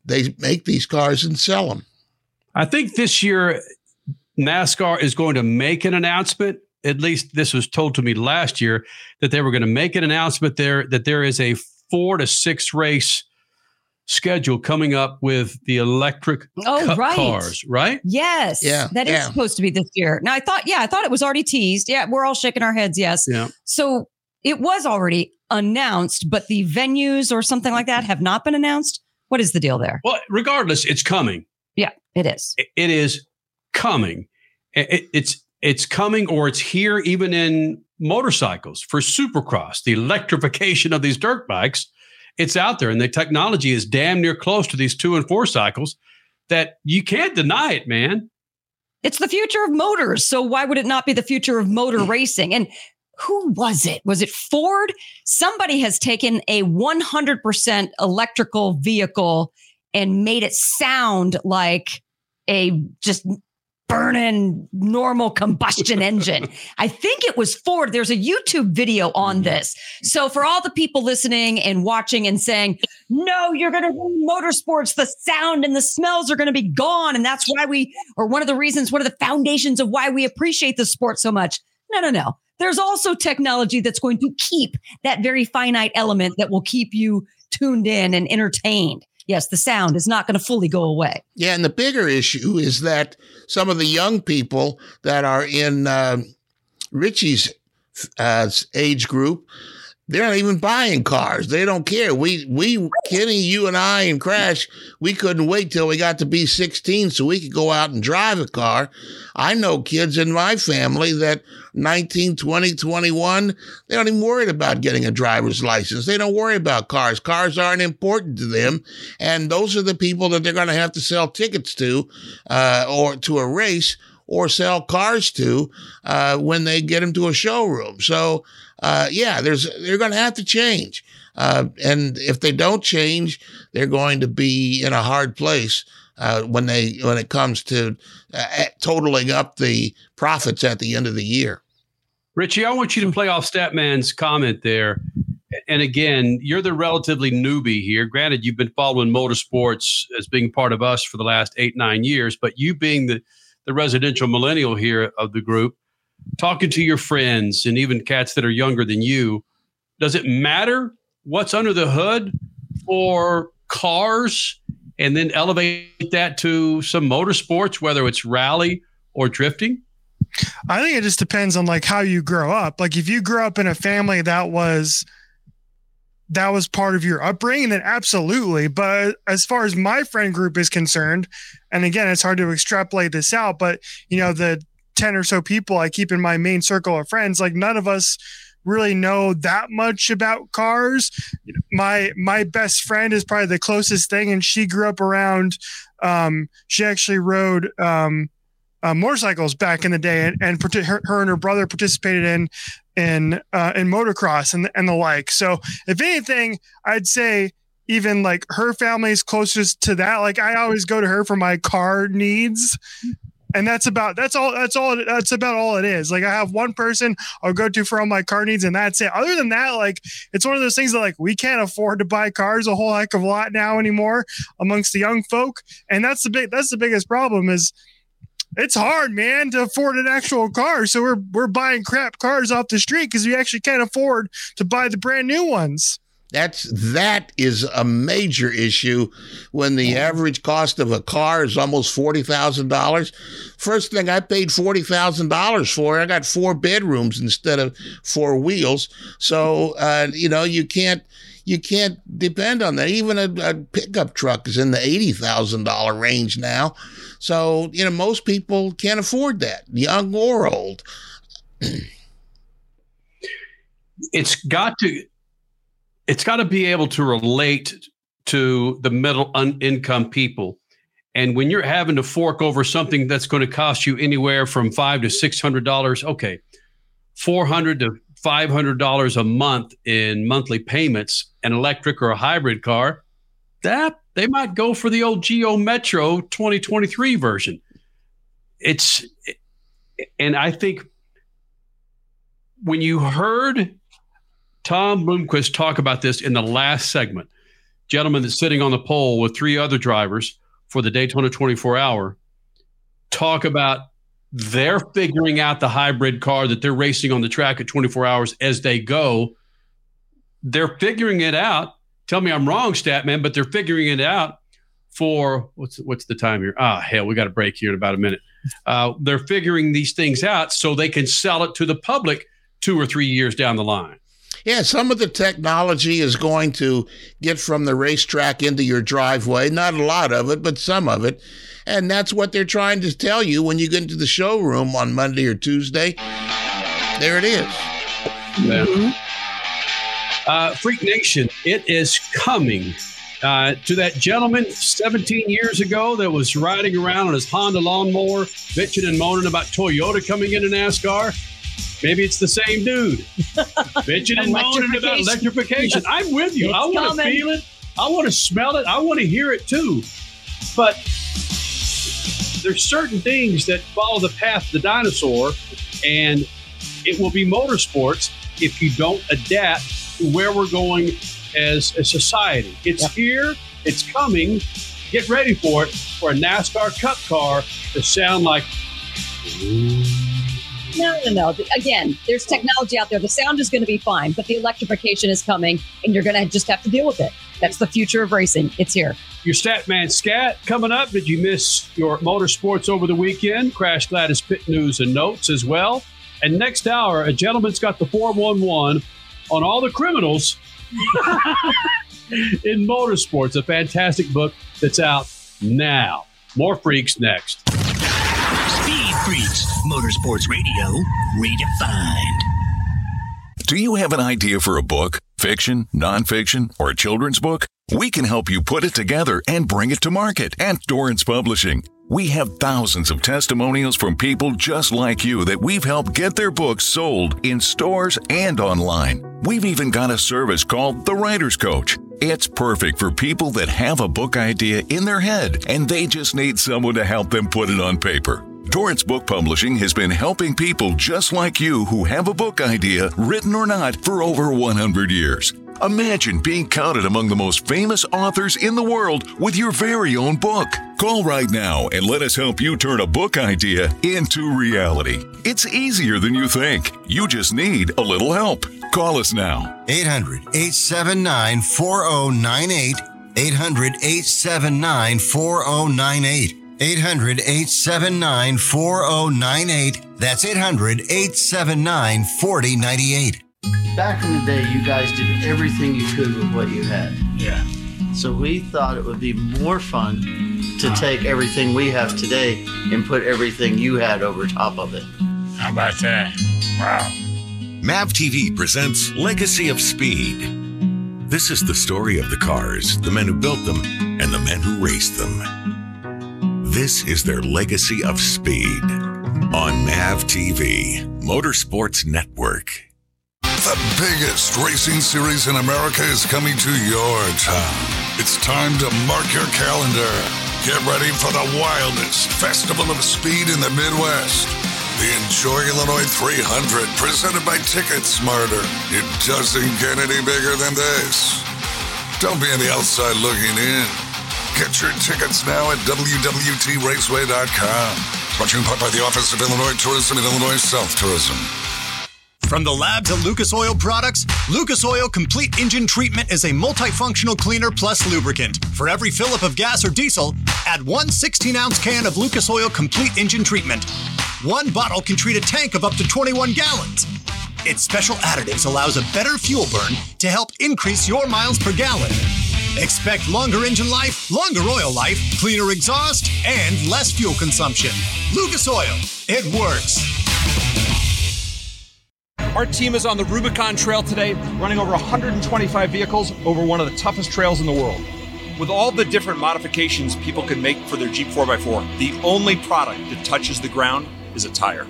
they make these cars and sell them. I think this year NASCAR is going to make an announcement. At least this was told to me last year that they were going to make an announcement there that there is a four to six race schedule coming up with the electric Oh, cu- right. cars, right? Yes. Yeah, that is yeah. supposed to be this year. Now I thought, yeah, I thought it was already teased. Yeah, we're all shaking our heads. Yes. Yeah. So it was already announced, but the venues or something like that have not been announced. What is the deal there? Well, regardless, it's coming. Yeah, it is. It- it is coming. It- it- it's it's coming or it's here even in motorcycles for supercross, the electrification of these dirt bikes. It's out there and the technology is damn near close to these two and four cycles that you can't deny it, man. It's the future of motors. So why would it not be the future of motor [CLEARS THROAT] racing? And who was it? Was it Ford? Somebody has taken a 100% electrical vehicle and made it sound like a just burning normal combustion engine. [LAUGHS] I think it was Ford. There's a YouTube video on mm-hmm. this. So for all the people listening and watching and saying, No, you're going to win motorsports. The sound and the smells are going to be gone. And that's why we, or one of the reasons, one of the foundations of why we appreciate the sport so much. No, no, no. There's also technology that's going to keep that very finite element that will keep you tuned in and entertained. Yes, the sound is not going to fully go away. Yeah, and the bigger issue is that some of the young people that are in uh, Richie's uh, age group, they're not even buying cars. They don't care. We, we, Kenny, you and I and Crash, we couldn't wait till we got to be 16 so we could go out and drive a car. I know kids in my family that 19, 20, 21, they don't even worry about getting a driver's license. They don't worry about cars. Cars aren't important to them. And those are the people that they're going to have to sell tickets to, uh, or to a race or sell cars to, uh, when they get them to a showroom. So, uh, yeah, there's they're going to have to change. Uh, and if they don't change, they're going to be in a hard place uh, when they when it comes to uh, totaling up the profits at the end of the year. Richie, I want you to play off Statman's comment there. And again, you're the relatively newbie here. Granted, you've been following motorsports as being part of us for the last eight, nine years, but you being the, the residential millennial here of the group, talking to your friends and even cats that are younger than you, does it matter what's under the hood for cars and then elevate that to some motorsports, whether it's rally or drifting? I think it just depends on like how you grow up. Like if you grew up in a family that was that was part of your upbringing, then absolutely. But as far as my friend group is concerned, and again, it's hard to extrapolate this out, but you know, the 10 or so people I keep in my main circle of friends, like none of us really know that much about cars. My my best friend is probably the closest thing, and she grew up around. Um, she actually rode um, uh, motorcycles back in the day, and, and her, her, and her brother participated in in uh, in motocross and and the like. So, if anything, I'd say even like her family is closest to that. Like I always go to her for my car needs and that's about that's all that's all that's about all it is. Like i have one person i'll go to for all my car needs and that's it. Other than that like it's one of those things that like we can't afford to buy cars a whole heck of a lot now anymore amongst the young folk. And that's the big that's the biggest problem is it's hard man to afford an actual car. So we're we're buying crap cars off the street because we actually can't afford to buy the brand new ones that's that is a major issue when the average cost of a car is almost forty thousand dollars. First thing I paid forty thousand dollars for, I got four bedrooms instead of four wheels. So [LAUGHS] uh, you know you can't you can't depend on that. Even a, a pickup truck is in the eighty thousand dollar range now. So you know most people can't afford that, young or old. it's got to it's got to be able to relate to the middle un- income people. And when you're having to fork over something that's going to cost you anywhere from five to six hundred dollars, okay, four hundred to five hundred dollars a month in monthly payments, an electric or a hybrid car, that they might go for the old Geo Metro 2023 version. It's, and I think when you heard Tom Blomqvist talk about this in the last segment. Gentleman that's sitting on the pole with three other drivers for the Daytona 24 hour talk about they're figuring out the hybrid car that they're racing on the track at 24 hours as they go. They're figuring it out. Tell me I'm wrong, Statman, but they're figuring it out for what's what's the time here? Ah, hell, we got a break here in about a minute. Uh, they're figuring these things out so they can sell it to the public two or three years down the line. Yeah, some of the technology is going to get from the racetrack into your driveway. Not a lot of it, but some of it. And that's what they're trying to tell you when you get into the showroom on Monday or Tuesday. There it is. Yeah. Mm-hmm. Uh, Freak Nation, it is coming uh, to that gentleman 17 years ago that was riding around on his Honda lawnmower, bitching and moaning about Toyota coming into NASCAR. Maybe it's the same dude bitching and moaning about electrification. I'm with you. It's I want to feel it. I want to smell it. I want to hear it too. But there's certain things that follow the path of the dinosaur, and it will be motorsports if you don't adapt to where we're going as a society. It's here, it's coming. Get ready for it for a NASCAR Cup car to sound like. No, no, no. Again, there's technology out there. The sound is going to be fine, but the electrification is coming, and you're going to just have to deal with it. That's the future of racing. It's here. Your Statman Scat coming up. Did you miss your motorsports over the weekend? Crash Gladys Pit News and Notes as well. And next hour, a gentleman's got the 411 on all the criminals [LAUGHS] in motorsports. A fantastic book that's out now. More freaks next. Speed Freaks, Motorsports Radio, redefined. Do you have an idea for a book? Fiction, nonfiction, or a children's book? We can help you put it together and bring it to market at Dorrance Publishing. We have thousands of testimonials from people just like you that we've helped get their books sold in stores and online. We've even got a service called The Writer's Coach. It's perfect for people that have a book idea in their head and they just need someone to help them put it on paper. Dorrance Book Publishing has been helping people just like you who have a book idea, written or not, for over 100 years. Imagine being counted among the most famous authors in the world with your very own book. Call right now and let us help you turn a book idea into reality. It's easier than you think. You just need a little help. Call us now. 800 879 4098. 800 879 4098. 800 879 4098. That's 800 879 4098. Back in the day, you guys did everything you could with what you had. Yeah. So we thought it would be more fun to take everything we have today and put everything you had over top of it. How about that? Wow. MAV TV presents Legacy of Speed. This is the story of the cars, the men who built them, and the men who raced them. This is their legacy of speed on MAV TV, Motorsports Network. The biggest racing series in America is coming to your town. It's time to mark your calendar. Get ready for the wildest festival of speed in the Midwest. The Enjoy Illinois 300, presented by Ticket Smarter. It doesn't get any bigger than this. Don't be on the outside looking in. Get your tickets now at WWTRaceway.com. Brought to you in part by the Office of Illinois Tourism and Illinois South Tourism. From the lab to Lucas Oil Products, Lucas Oil Complete Engine Treatment is a multifunctional cleaner plus lubricant. For every fill up of gas or diesel, add one 16 ounce can of Lucas Oil Complete Engine Treatment. One bottle can treat a tank of up to 21 gallons. Its special additives allows a better fuel burn to help increase your miles per gallon. Expect longer engine life, longer oil life, cleaner exhaust, and less fuel consumption. Lucas Oil, it works. Our team is on the Rubicon Trail today, running over 125 vehicles over one of the toughest trails in the world. With all the different modifications people can make for their Jeep 4x4, the only product that touches the ground is a tire.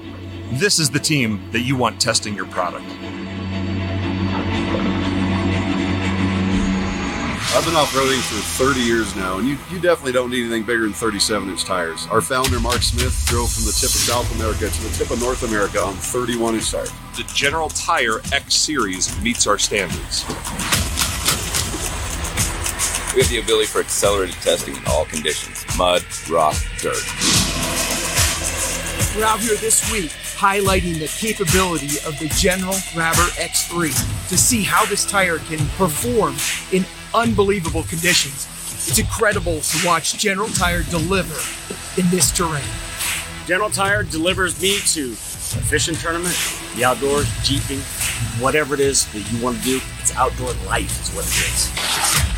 This is the team that you want testing your product. I've been off roading for 30 years now, and you, you definitely don't need anything bigger than 37 inch tires. Our founder, Mark Smith, drove from the tip of South America to the tip of North America on 31 inch tires. The General Tire X Series meets our standards. We have the ability for accelerated testing in all conditions mud, rock, dirt. We're out here this week highlighting the capability of the General Grabber X3 to see how this tire can perform in unbelievable conditions. It's incredible to watch General Tire deliver in this terrain. General Tire delivers me to a fishing tournament, the outdoors, jeeping, whatever it is that you want to do. It's outdoor life, is what it is.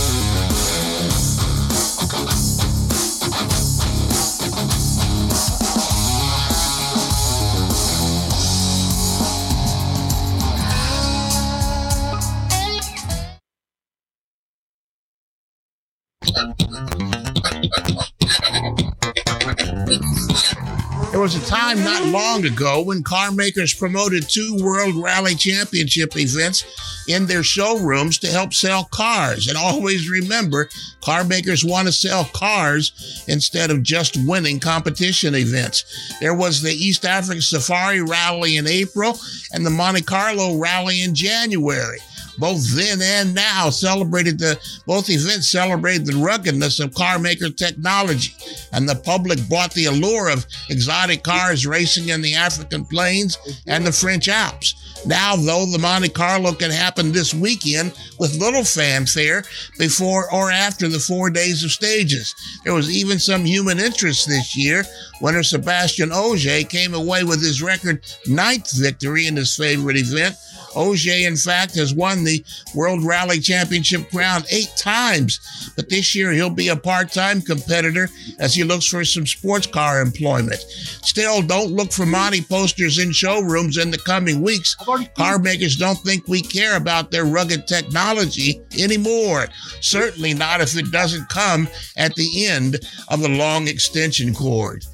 Was a time not long ago when car makers promoted two World Rally Championship events in their showrooms to help sell cars. And always remember, car makers want to sell cars instead of just winning competition events. There was the East African Safari Rally in April and the Monte Carlo Rally in January both then and now celebrated the both events celebrated the ruggedness of car maker technology. And the public bought the allure of exotic cars racing in the african plains and the french alps. Now though the monte carlo can happen this weekend with little fanfare before or after the four days of stages. There was even some human interest this year. Winner sebastien ogier came away with his record ninth victory in his favorite event Ogier, in fact, has won the World Rally Championship crown eight times, but this year he'll be a part time competitor as he looks for some sports car employment. Still, don't look for Monty posters in showrooms in the coming weeks. Car makers don't think we care about their rugged technology anymore. Certainly not if it doesn't come at the end of the long extension cord.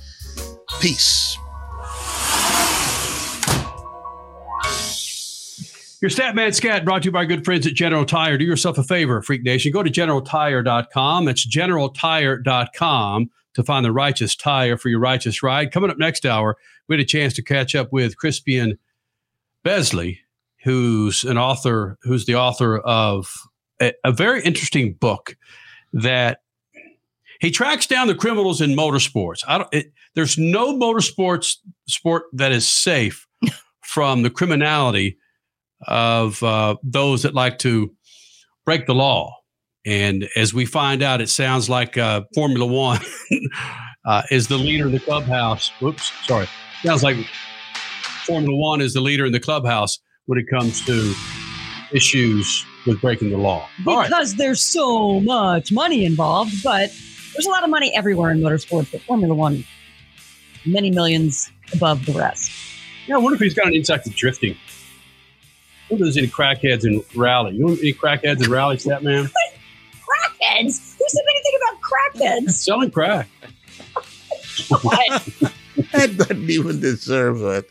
Peace. Your Statman Scat brought to you by good friends at General Tire. Do yourself a favor, Freak Nation. Go to generaltire.com. That's generaltire.com to find the righteous tire for your righteous ride. Coming up next hour, we had a chance to catch up with Crispian Besley, who's an author, who's the author of a, a very interesting book that he tracks down the criminals in motorsports. I don't, it, there's no motorsports sport that is safe [LAUGHS] from the criminality of uh, those that like to break the law. And as we find out, it sounds like uh, Formula One [LAUGHS] uh, is the leader in the clubhouse. Whoops, sorry. Sounds like Formula One is the leader in the clubhouse when it comes to issues with breaking the law. All right. Because there's so much money involved, but there's a lot of money everywhere in motorsports, but Formula One, many millions above the rest. Yeah, I wonder if he's got an insight to drifting. I wonder if there's any crackheads in rally. You know any crackheads in rally, Stat Man? [LAUGHS] Crackheads? Who said anything about crackheads? Selling crack. [LAUGHS] that doesn't even deserve a,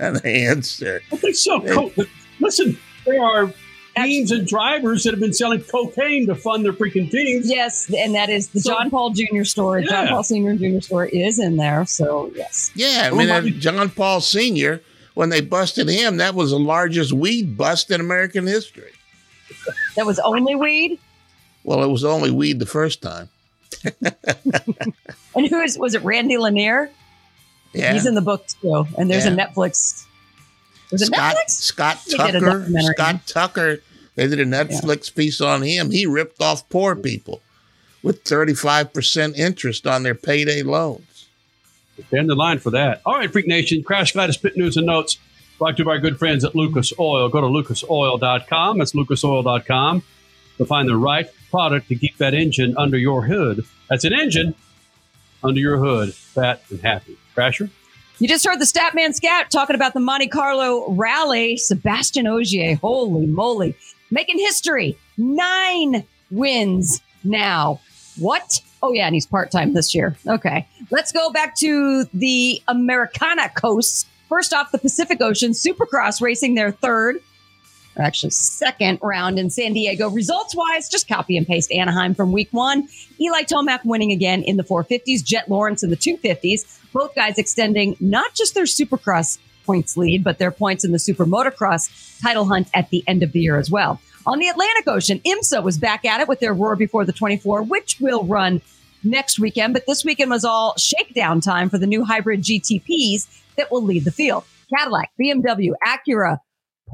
an answer. I think so. Co- listen, there are teams and drivers that have been selling cocaine to fund their freaking teams. Yes, and that is the John Paul Jr. store. John Paul Sr. Jr. store is in there. So, yes. Yeah, I mean, John Paul Sr., when they busted him, that was the largest weed bust in American history. That was only weed. Well, it was only weed the first time. [LAUGHS] And who is, was it Randy Lanier? Yeah. He's in the book too. And there's a Netflix. Was it Scott, Netflix? Scott They did a Tucker. Scott Tucker. They did a Netflix piece on him. He ripped off poor people with 35% interest on their payday loans. Stand the line for that. All right, Freak Nation, Crash Gladys Pit News and Notes brought to you by our good friends at Lucas Oil. Go to lucasoil.com. That's lucasoil.com to find the right product to keep that engine under your hood. That's an engine under your hood, fat and happy. Crasher? You just heard the Statman Scat talking about the Monte Carlo rally. Sebastien Ogier, holy moly, making history. Nine wins now. What? Oh, yeah, and he's part time this year. Okay. Let's go back to the Americana coast. First off, the Pacific Ocean Supercross racing their third, or actually second round in San Diego. Results wise, just copy and paste Anaheim from week one. Eli Tomac winning again in the 450s, Jett Lawrence in the 250s. Both guys extending not just their Supercross points lead, but their points in the Super Motocross title hunt at the end of the year as well. On the Atlantic Ocean, IMSA was back at it with their Roar Before the 24, which will run next weekend. But this weekend was all shakedown time for the new hybrid GTPs that will lead the field. Cadillac, BMW, Acura,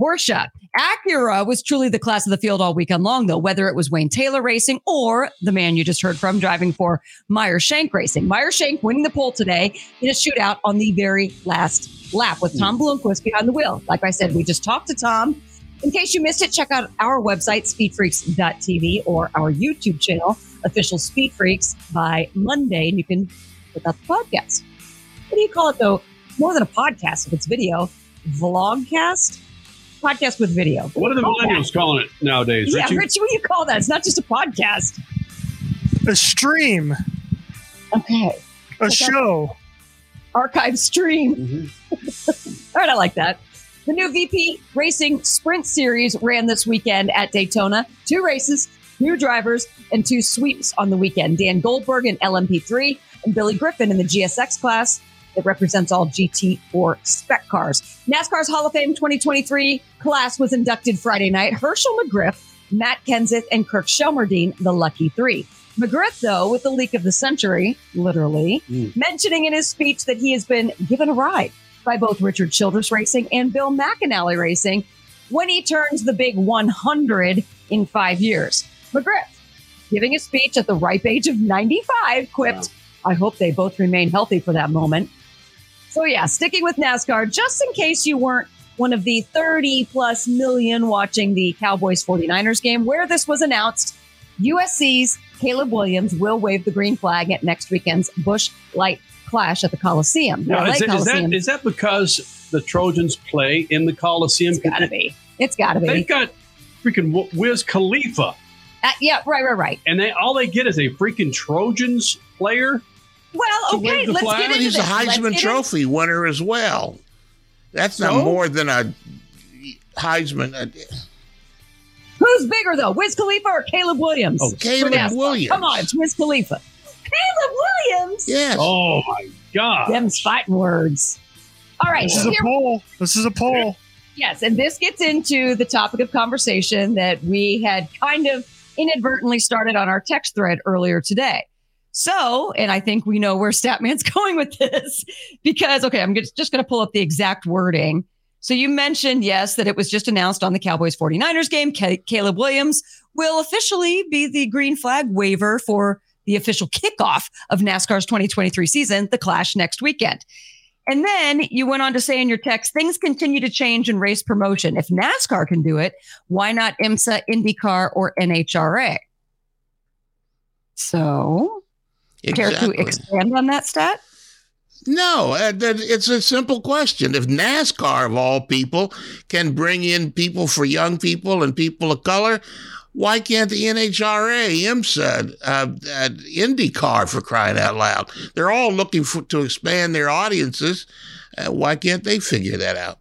Porsche. Acura was truly the class of the field all weekend long, though, whether it was Wayne Taylor racing or the man you just heard from driving for Meyer Shank Racing. Meyer Shank winning the pole today in a shootout on the very last lap with Tom hmm. Blomqvist behind the wheel. Like I said, we just talked to Tom. In case you missed it, check out our website, speedfreaks.tv, or our YouTube channel, Official Speed Freaks, by Monday, and you can check out the podcast. What do you call it, though? More than a podcast if it's video. Vlogcast? Podcast with video. What are the Call that. millennials calling it nowadays? Yeah, Richie? Richie, what do you call that? It's not just a podcast. A stream. Okay. A show. Archive stream. Mm-hmm. [LAUGHS] All right, I like that. The new VP Racing Sprint Series ran this weekend at Daytona. Two races, new drivers, and two sweeps on the weekend. Dan Goldburg in LMP3 and Billy Griffin in the GSX class that represents all GT4 spec cars. NASCAR's Hall of Fame 2023 class was inducted Friday night. Hershel McGriff, Matt Kenseth, and Kirk Shelmerdine, the lucky three. McGriff, though, with the leak of the century, literally, hmm. mentioning in his speech that he has been given a ride by both Richard Childress Racing and Bill McAnally Racing when he turns the big 100 in five years. McGriff, giving a speech at the ripe age of 95, quipped, I hope they both remain healthy for that moment. So, yeah, sticking with NASCAR, just in case you weren't one of the 30 plus million watching the Cowboys 49ers game where this was announced, USC's Caleb Williams will wave the green flag at next weekend's Busch Light Clash at the Coliseum. Now, is, that, is, Coliseum. that, is that because the Trojans play in the Coliseum? It's gotta be. It's gotta be. They've got freaking Wiz Khalifa, Uh, yeah, right, right, right. and they all they get is a freaking Trojans player. Well, okay, let's flag? get into He's a this. Let's Heisman get in- Trophy winner as well. That's not So? more than a Heisman. Who's bigger though, Wiz Khalifa or Caleb Williams? Oh, Caleb Williams. Come on, it's Wiz Khalifa. Caleb Williams. Yes. Oh my God! Them's fighting words. All right, This so is a poll. This is a poll. Yes, and this gets into the topic of conversation that we had kind of inadvertently started on our text thread earlier today. So, and I think we know where Statman's [LAUGHS] going with this because, okay, I'm just, just going to pull up the exact wording. So you mentioned, yes, that it was just announced on the Cowboys 49ers game. Caleb Williams will officially be the green flag waiver for the official kickoff of NASCAR's 2023 season, the Clash next weekend. And then you went on to say in your text, things continue to change in race promotion. If NASCAR can do it, why not IMSA, IndyCar, or NHRA? So, care to expand on that stat? No, uh, it's a simple question. If NASCAR, of all people, can bring in people for young people and people of color, why can't the NHRA, IMSA, uh, uh, IndyCar, for crying out loud? They're all looking for, to expand their audiences. Uh, why can't they figure that out?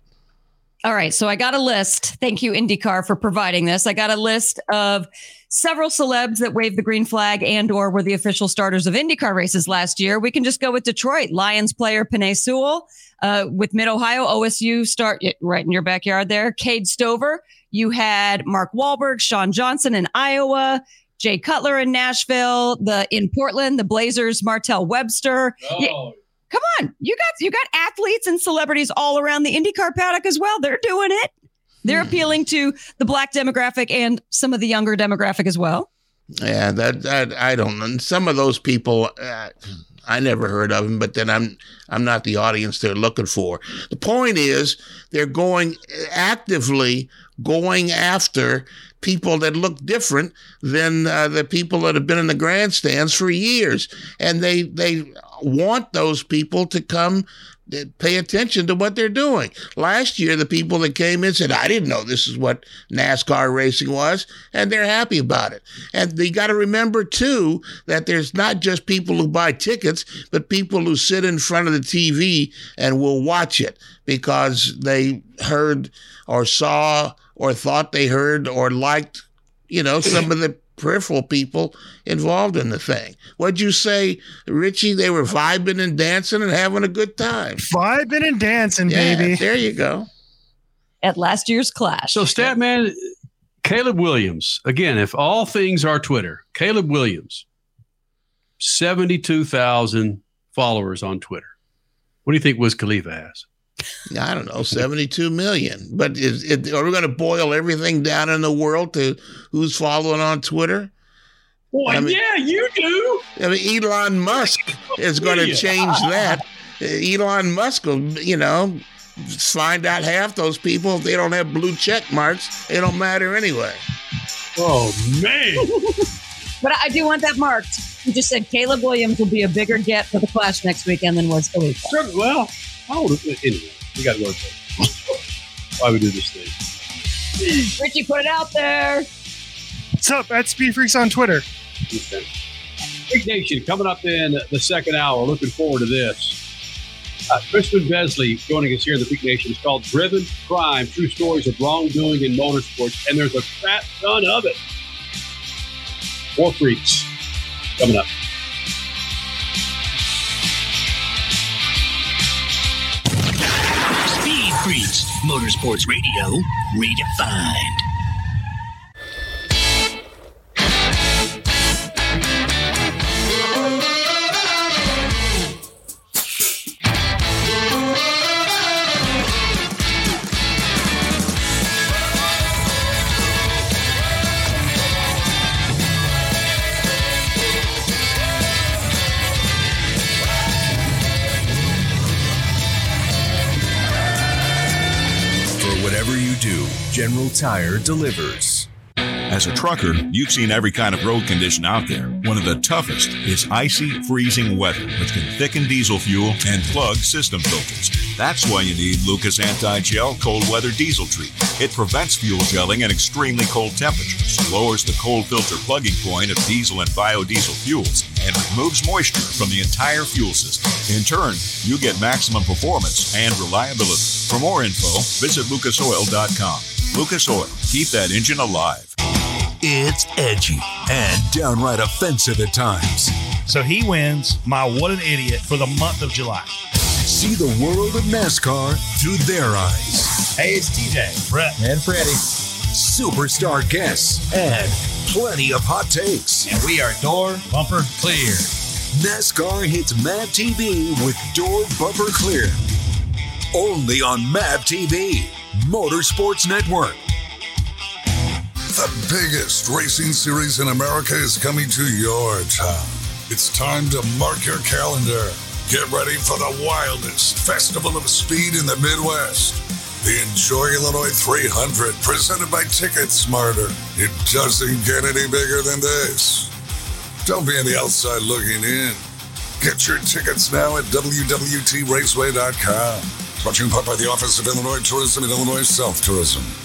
All right. So I got a list. Thank you, IndyCar, for providing this. I got a list of several celebs that waved the green flag and or were the official starters of IndyCar races last year. We can just go with Detroit. Lions player Penei Sewell. Uh, with Mid Ohio, OSU start right in your backyard there. Cade Stover. You had Mark Wahlberg, Shawn Johnson in Iowa. Jay Cutler in Nashville, the in Portland, the Blazers, Martell Webster. Yeah, Come on, you got you got athletes and celebrities all around the IndyCar paddock as well. They're doing it. They're appealing to the black demographic and some of the younger demographic as well. Yeah, that, that I don't know. Some of those people, uh, I never heard of them, but then I'm I'm not the audience they're looking for. The point is, they're going actively going after people that look different than uh, the people that have been in the grandstands for years, and they they want those people to come uh, pay attention to what they're doing. Last year, the people that came in said, I didn't know this is what NASCAR racing was, and they're happy about it. And you got to remember, too, that there's not just people who buy tickets, but people who sit in front of the TV and will watch it because they heard or saw or thought they heard or liked, you know, some of the peripheral people involved in the thing. What'd you say, Richie? They were vibing and dancing and having a good time. Vibing and dancing, Yeah, baby. there you go. At last year's clash. So, Statman, Caleb Williams, again, if all things are Twitter, Caleb Williams, 72,000 followers on Twitter. What do you think Wiz Khalifa has? I don't know, 72 million. But is it, are we going to boil everything down in the world to who's following on Twitter? Boy, I mean- yeah, you do. I mean, Elon Musk is going to change that. Elon Musk will, you know, find out half those people, if they don't have blue check marks, it don't matter anyway. Oh, man. [LAUGHS] But I do want that marked. You just said Caleb Williams will be a bigger get for the clash next weekend than Wiz Khalifa. Sure, well, I would anyway. We got to go. to- [LAUGHS] Why we do this thing? Richie put it out there. What's up at Speed Freaks on Twitter? Okay. Big Nation coming up in the second hour. Looking forward to this. Uh, Crispian Besley joining us here in the Peak Nation. It's called Driven Crime True Stories of Wrongdoing in Motorsports. And there's a fat ton of it. More freaks coming up. Speed Motorsports Radio, redefined. General Tire delivers. As a trucker, you've seen every kind of road condition out there. One of the toughest is icy, freezing weather, which can thicken diesel fuel and plug system filters. That's why you need Lucas Anti-Gel Cold Weather Diesel Treatment. It prevents fuel gelling at extremely cold temperatures, lowers the cold filter plugging point of diesel and biodiesel fuels, and removes moisture from the entire fuel system. In turn, you get maximum performance and reliability. For more info, visit lucasoil.com. Lucas Oil, keep that engine alive. It's edgy and downright offensive at times. So he wins my What an Idiot for the month of July. See the world of NASCAR through their eyes. Hey, it's TJ, Brett, and Freddie. Superstar guests and plenty of hot takes. And we are door bumper clear. NASCAR hits MAV TV with Door Bumper Clear. Only on MAV TV, Motorsports Network. The biggest racing series in America is coming to your town. It's time to mark your calendar. Get ready for the wildest festival of speed in the Midwest. The Enjoy Illinois 300, presented by Ticket Smarter. It doesn't get any bigger than this. Don't be on the outside looking in. Get your tickets now at WWTRaceway.com. Brought to you in part by the Office of Illinois Tourism and Illinois South Tourism.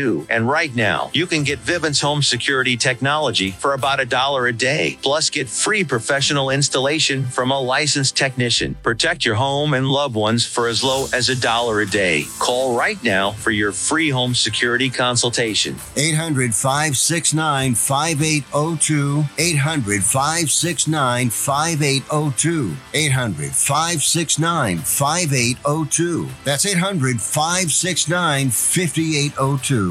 And right now, you can get Vivint's home security technology for about a dollar a day. Plus, get free professional installation from a licensed technician. Protect your home and loved ones for as low as a dollar a day. Call right now for your free home security consultation. 800 569 5802. 800 569 5802. 800 569 5802. That's 800 569 5802.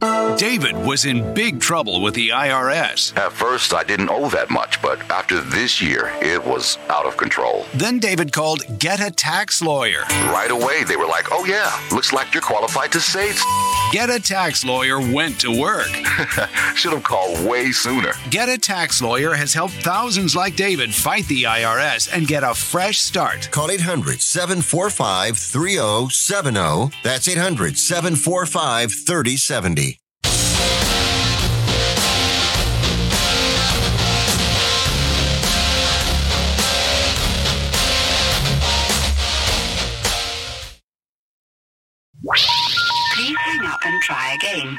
David was in big trouble with the IRS. At first, I didn't owe that much, but after this year, it was out of control. Then David called Get a Tax Lawyer. Right away, they were like, oh, yeah, looks like you're qualified to say it. Get a Tax Lawyer went to work. [LAUGHS] Should have called way sooner. Get a Tax Lawyer has helped thousands like David fight the IRS and get a fresh start. Call 800 745 3070. That's 800 745 3070. Try again.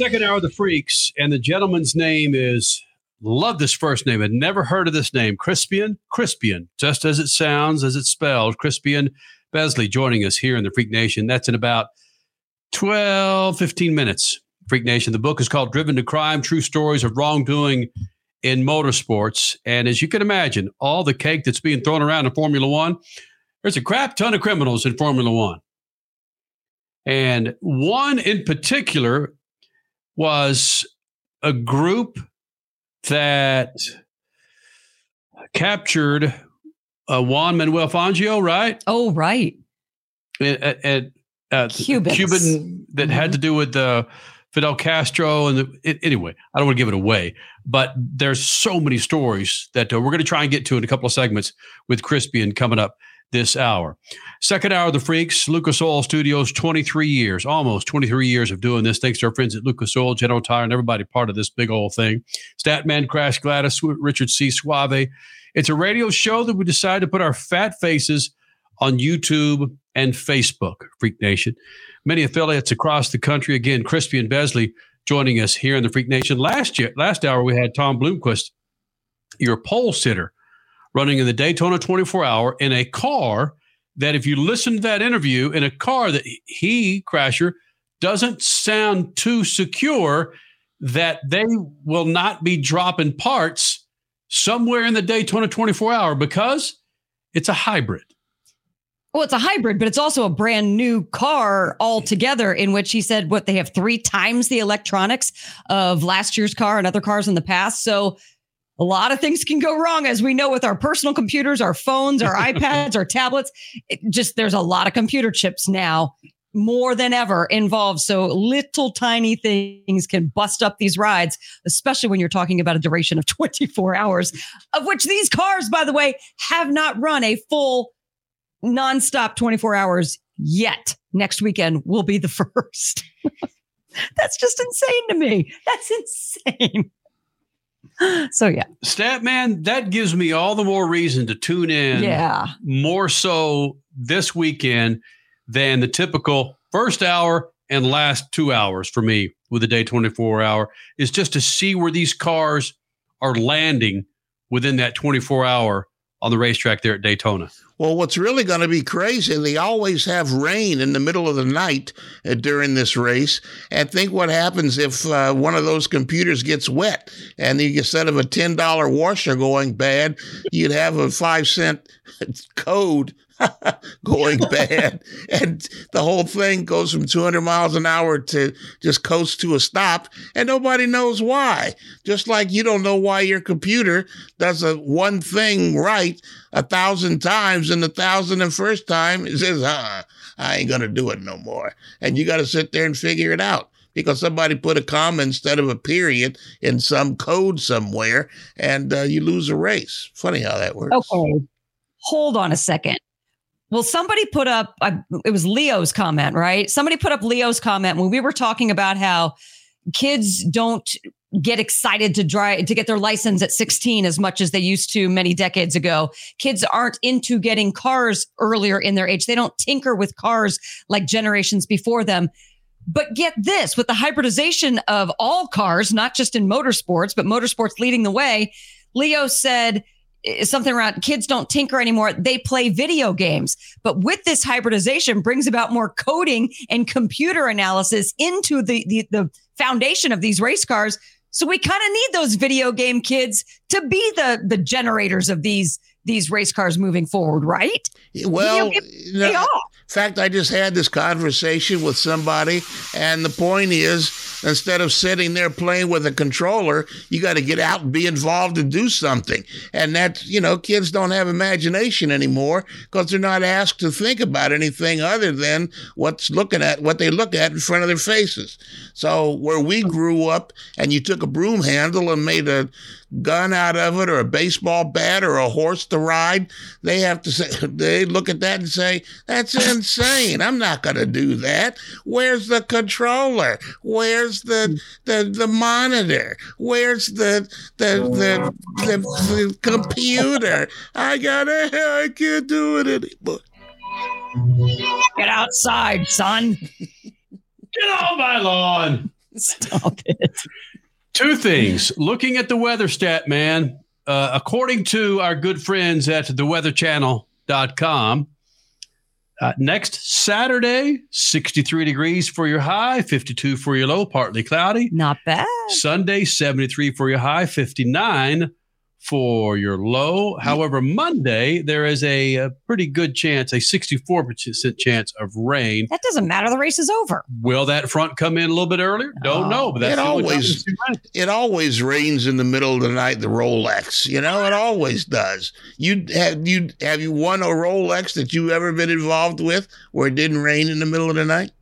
Second hour of the freaks, and the gentleman's name is love this first name. I'd never heard of this name. Crispian, Crispian, just as it sounds, as it's spelled. Crispian Besley joining us here in the Freak Nation. That's in about 12, 15 minutes. Freak Nation. The book is called Driven to Crime True Stories of Wrongdoing in Motorsports. And as you can imagine, all the cake that's being thrown around in Formula One, there's a crap ton of criminals in Formula One. And one in particular was a group that captured uh, Juan Manuel Fangio, right? Oh, right. At, at, at Cubans. Cuban that had to do with uh, Fidel Castro and the, it, anyway, I don't want to give it away, but there's so many stories that uh, we're going to try and get to in a couple of segments with Crispian coming up this hour. Second hour of the Freaks, Lucas Oil Studios, 23 years, almost 23 years of doing this. Thanks to our friends at Lucas Oil, General Tire, and everybody part of this big old thing. Statman, Crash Gladys, Richard C. Suave. It's a radio show that we decided to put our fat faces on YouTube and Facebook, Freak Nation. Many affiliates across the country. Again, Crispian Besley joining us here in the Freak Nation. Last year, last hour, we had Tom Blomqvist, your pole sitter running in the Daytona 24 hour in a car that, if you listen to that interview, in a car that he, Crasher, doesn't sound too secure, that they will not be dropping parts somewhere in the Daytona 24 hour because it's a hybrid. Well, it's a hybrid, but it's also a brand new car altogether, in which he said what they have three times the electronics of last year's car and other cars in the past. So a lot of things can go wrong, as we know with our personal computers, our phones, our [LAUGHS] iPads, our tablets. It just there's a lot of computer chips now, more than ever involved. So little tiny things can bust up these rides, especially when you're talking about a duration of [LAUGHS] 24 hours, of which these cars, by the way, have not run a full nonstop 24 hours yet. Next weekend will be the [LAUGHS] first. That's just insane to me. That's insane. [LAUGHS] So yeah. Statman, that gives me all the more reason to tune in. Yeah. More so this weekend than the typical first hour and last two hours for me with the day 24 hour is just to see where these cars are landing within that 24 hour on the racetrack there at Daytona. Well, what's really going to be crazy, they always have rain in the middle of the night uh, during this race. And think what happens if uh, one of those computers gets wet and you, instead of a $10 washer going bad, you'd have a five cent [LAUGHS] code [LAUGHS] going bad. And the whole thing goes from 200 miles an hour to just coast to a stop, and nobody knows why. Just like you don't know why your computer does a one thing right a thousand times, and the thousand and first time it says, uh, I ain't gonna do it no more. And you got to sit there and figure it out because somebody put a comma instead of a period in some code somewhere, and uh, you lose a race. Funny how that works. Okay. Hold on a second. Well, somebody put up, uh, it was Leo's comment, right? Somebody put up Leo's comment when we were talking about how kids don't get excited to drive to get their license at 16 as much as they used to many decades ago. Kids aren't into getting cars earlier in their age. They don't tinker with cars like generations before them. But get this with the hybridization of all cars, not just in motorsports, but motorsports leading the way. Leo said, something around kids don't tinker anymore. They play video games. But with this hybridization brings about more coding and computer analysis into the the, the foundation of these race cars. So we kind of need those video game kids to be the the generators of these these race cars moving forward right? Well pay off. Fact, I just had this conversation with somebody, and the point is, instead of sitting there playing with a controller, you got to get out and be involved and do something. And that's, you know, kids don't have imagination anymore because they're not asked to think about anything other than what's looking at what they look at in front of their faces. So where we grew up, and you took a broom handle and made a gun out of it or a baseball bat or a horse to ride, they have to say, [LAUGHS] they look at that and say, that's insane. I'm not going to do that. Where's the controller? Where's the, the, the monitor? Where's the, the, the, the, the computer? I gotta, I can't do it anymore. Get outside, son. Get off my lawn. [LAUGHS] Stop it. Two things. Looking at the weather stat, man, uh, according to our good friends at theweatherchannel.com, uh, next Saturday, 63 degrees for your high, 52 for your low, partly cloudy. Not bad. Sunday, 73 for your high, 59 for your low. However, Monday, there is a, a pretty good chance, a 64% chance of rain. That doesn't matter. The race is over. Will that front come in a little bit earlier? Don't know, but that's it the only time always it's too late. it always rains in the middle of the night. The Rolex, you know, it always does. You have you have you won a Rolex that you ever been involved with where it didn't rain in the middle of the night?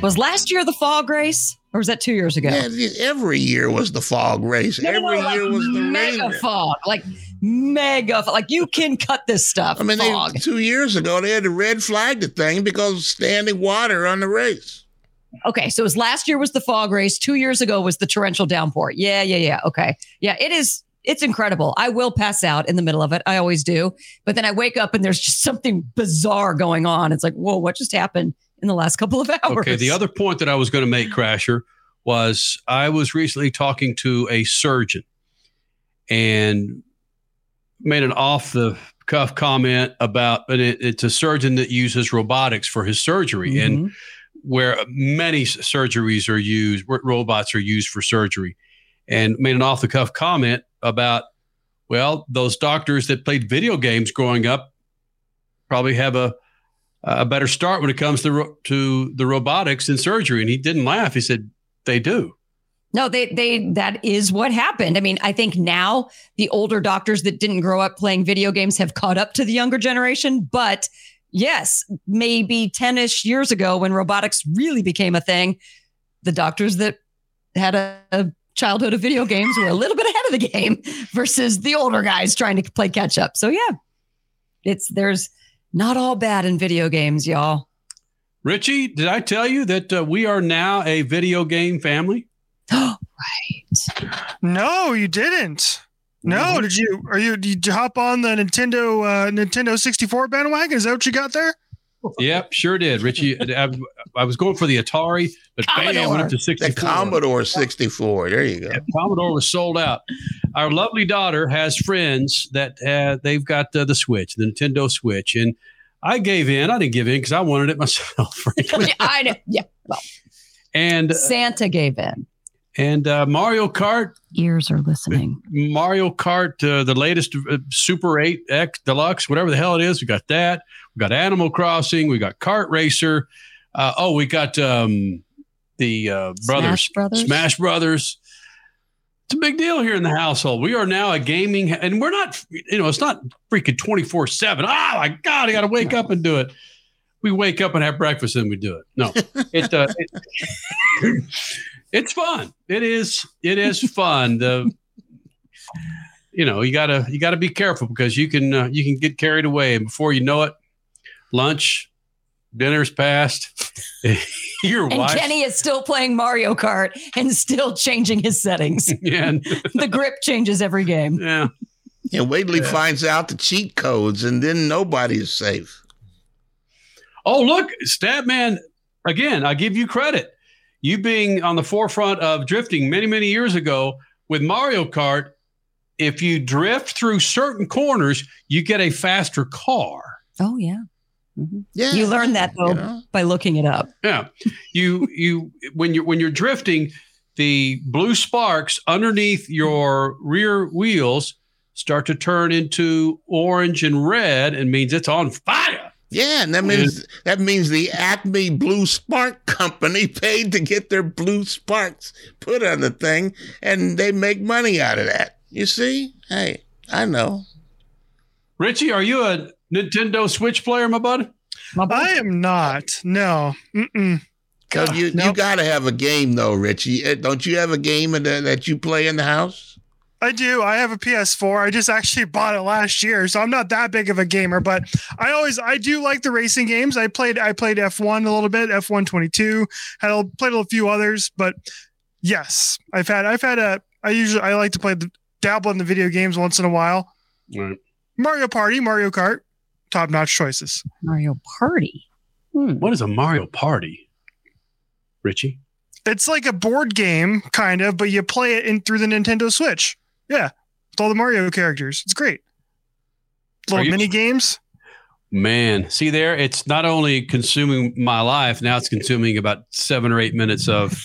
Was last year the fog race, or was that two years ago? Yeah, every year was the fog race. No, no, no, every like year was the mega rain. fog, like mega. Like you can cut this stuff. I mean, they, two years ago they had to red flag the thing because of standing water on the race. Okay, so it was last year was the fog race. Two years ago was the torrential downpour. Yeah, yeah, yeah. Okay, yeah, it is. It's incredible. I will pass out in the middle of it. I always do. But then I wake up and there's just something bizarre going on. It's like, whoa, what just happened in the last couple of hours? [LAUGHS] Okay. The other point that I was going to make, Crasher, was I was recently talking to a surgeon and made an off the cuff comment about, and it, it's a surgeon that uses robotics for his surgery. And mm-hmm. where many surgeries are used, where robots are used for surgery, and made an off the cuff comment about, well, those doctors that played video games growing up probably have a Uh, a better start when it comes to ro- to the robotics and surgery. And he didn't laugh. He said they do. No, they they that is what happened. I mean, I think now the older doctors that didn't grow up playing video games have caught up to the younger generation, but yes, maybe 10ish years ago when robotics really became a thing, the doctors that had a, a childhood of video games were a little bit ahead of the game [LAUGHS] versus the older guys trying to play catch up. So yeah. It's there's not all bad in video games, y'all. Richie, did I tell you that uh, we are now a video game family? Oh [GASPS] right. No, you didn't. No, did you? Are you? Did you hop on the Nintendo uh, Nintendo 64 bandwagon? Is that what you got there? Yep, sure did. Richie, [LAUGHS] I, I was going for the Atari, but bam, went up to 64. The Commodore 64. There you go. Commodore was sold out. Our lovely daughter has friends that uh, they've got uh, the Switch, the Nintendo Switch, and I gave in. I didn't give in because I wanted it myself. [LAUGHS] frankly. [LAUGHS] I know. Yeah. Well, and Santa gave in. and uh, Mario Kart, Ears are listening. Mario Kart, uh, the latest uh, Super 8 X Deluxe, whatever the hell it is. We got that. We got Animal Crossing. We got Kart Racer. Uh, oh, we got um, the uh, brothers, Brothers? Smash Brothers. It's a big deal here in the household. We are now a gaming, and we're not, you know, it's not freaking 24 7. Oh my God, I got to wake up and do it. We wake up and have breakfast and we do it. No, [LAUGHS] it, uh, it [LAUGHS] it's fun. It is, it is fun. The, you know, you gotta, you gotta be careful because you can, uh, you can get carried away and before you know it, lunch, dinner's passed. [LAUGHS] Your And wife, Kenny is still playing Mario Kart and still changing his settings. [LAUGHS] yeah, [LAUGHS] the grip changes every game. Yeah. And wait till he finds out the cheat codes, and then nobody is safe. Oh, look, Statman, again, I give you credit. You being on the forefront of drifting many, many years ago with Mario Kart, if you drift through certain corners, you get a faster car. Oh yeah. Mm-hmm. Yeah. You learn that though by looking it up. Yeah. You you when you're when you're drifting, the blue sparks underneath your rear wheels start to turn into orange and red and means it's on fire. Yeah, and that means that means the Acme Blue Spark Company [LAUGHS] paid to get their blue sparks put on the thing, and they make money out of that. You see? Hey, I know. Richie, are you a Nintendo Switch player, my bud? I am not. No. Mm-mm. So you you got to have a game though, Richie. Uh, Don't you have a game the, that you play in the house? I do. I have a PS4. I just actually bought it last year, so I'm not that big of a gamer. But I always, I do like the racing games. I played, I played F1 a little bit, F1 22. Had played a few others, but yes, I've had, I've had a. I usually, I like to play the dabble in the video games once in a while. Right. Mario Party, Mario Kart, top notch choices. Mario Party. Hmm. What is a Mario Party? Richie? It's like a board game, kind of, but you play it in through the Nintendo Switch. Yeah, with all the Mario characters. It's great. Little you- mini games. Man, see there, it's not only consuming my life, now it's consuming about seven or eight minutes of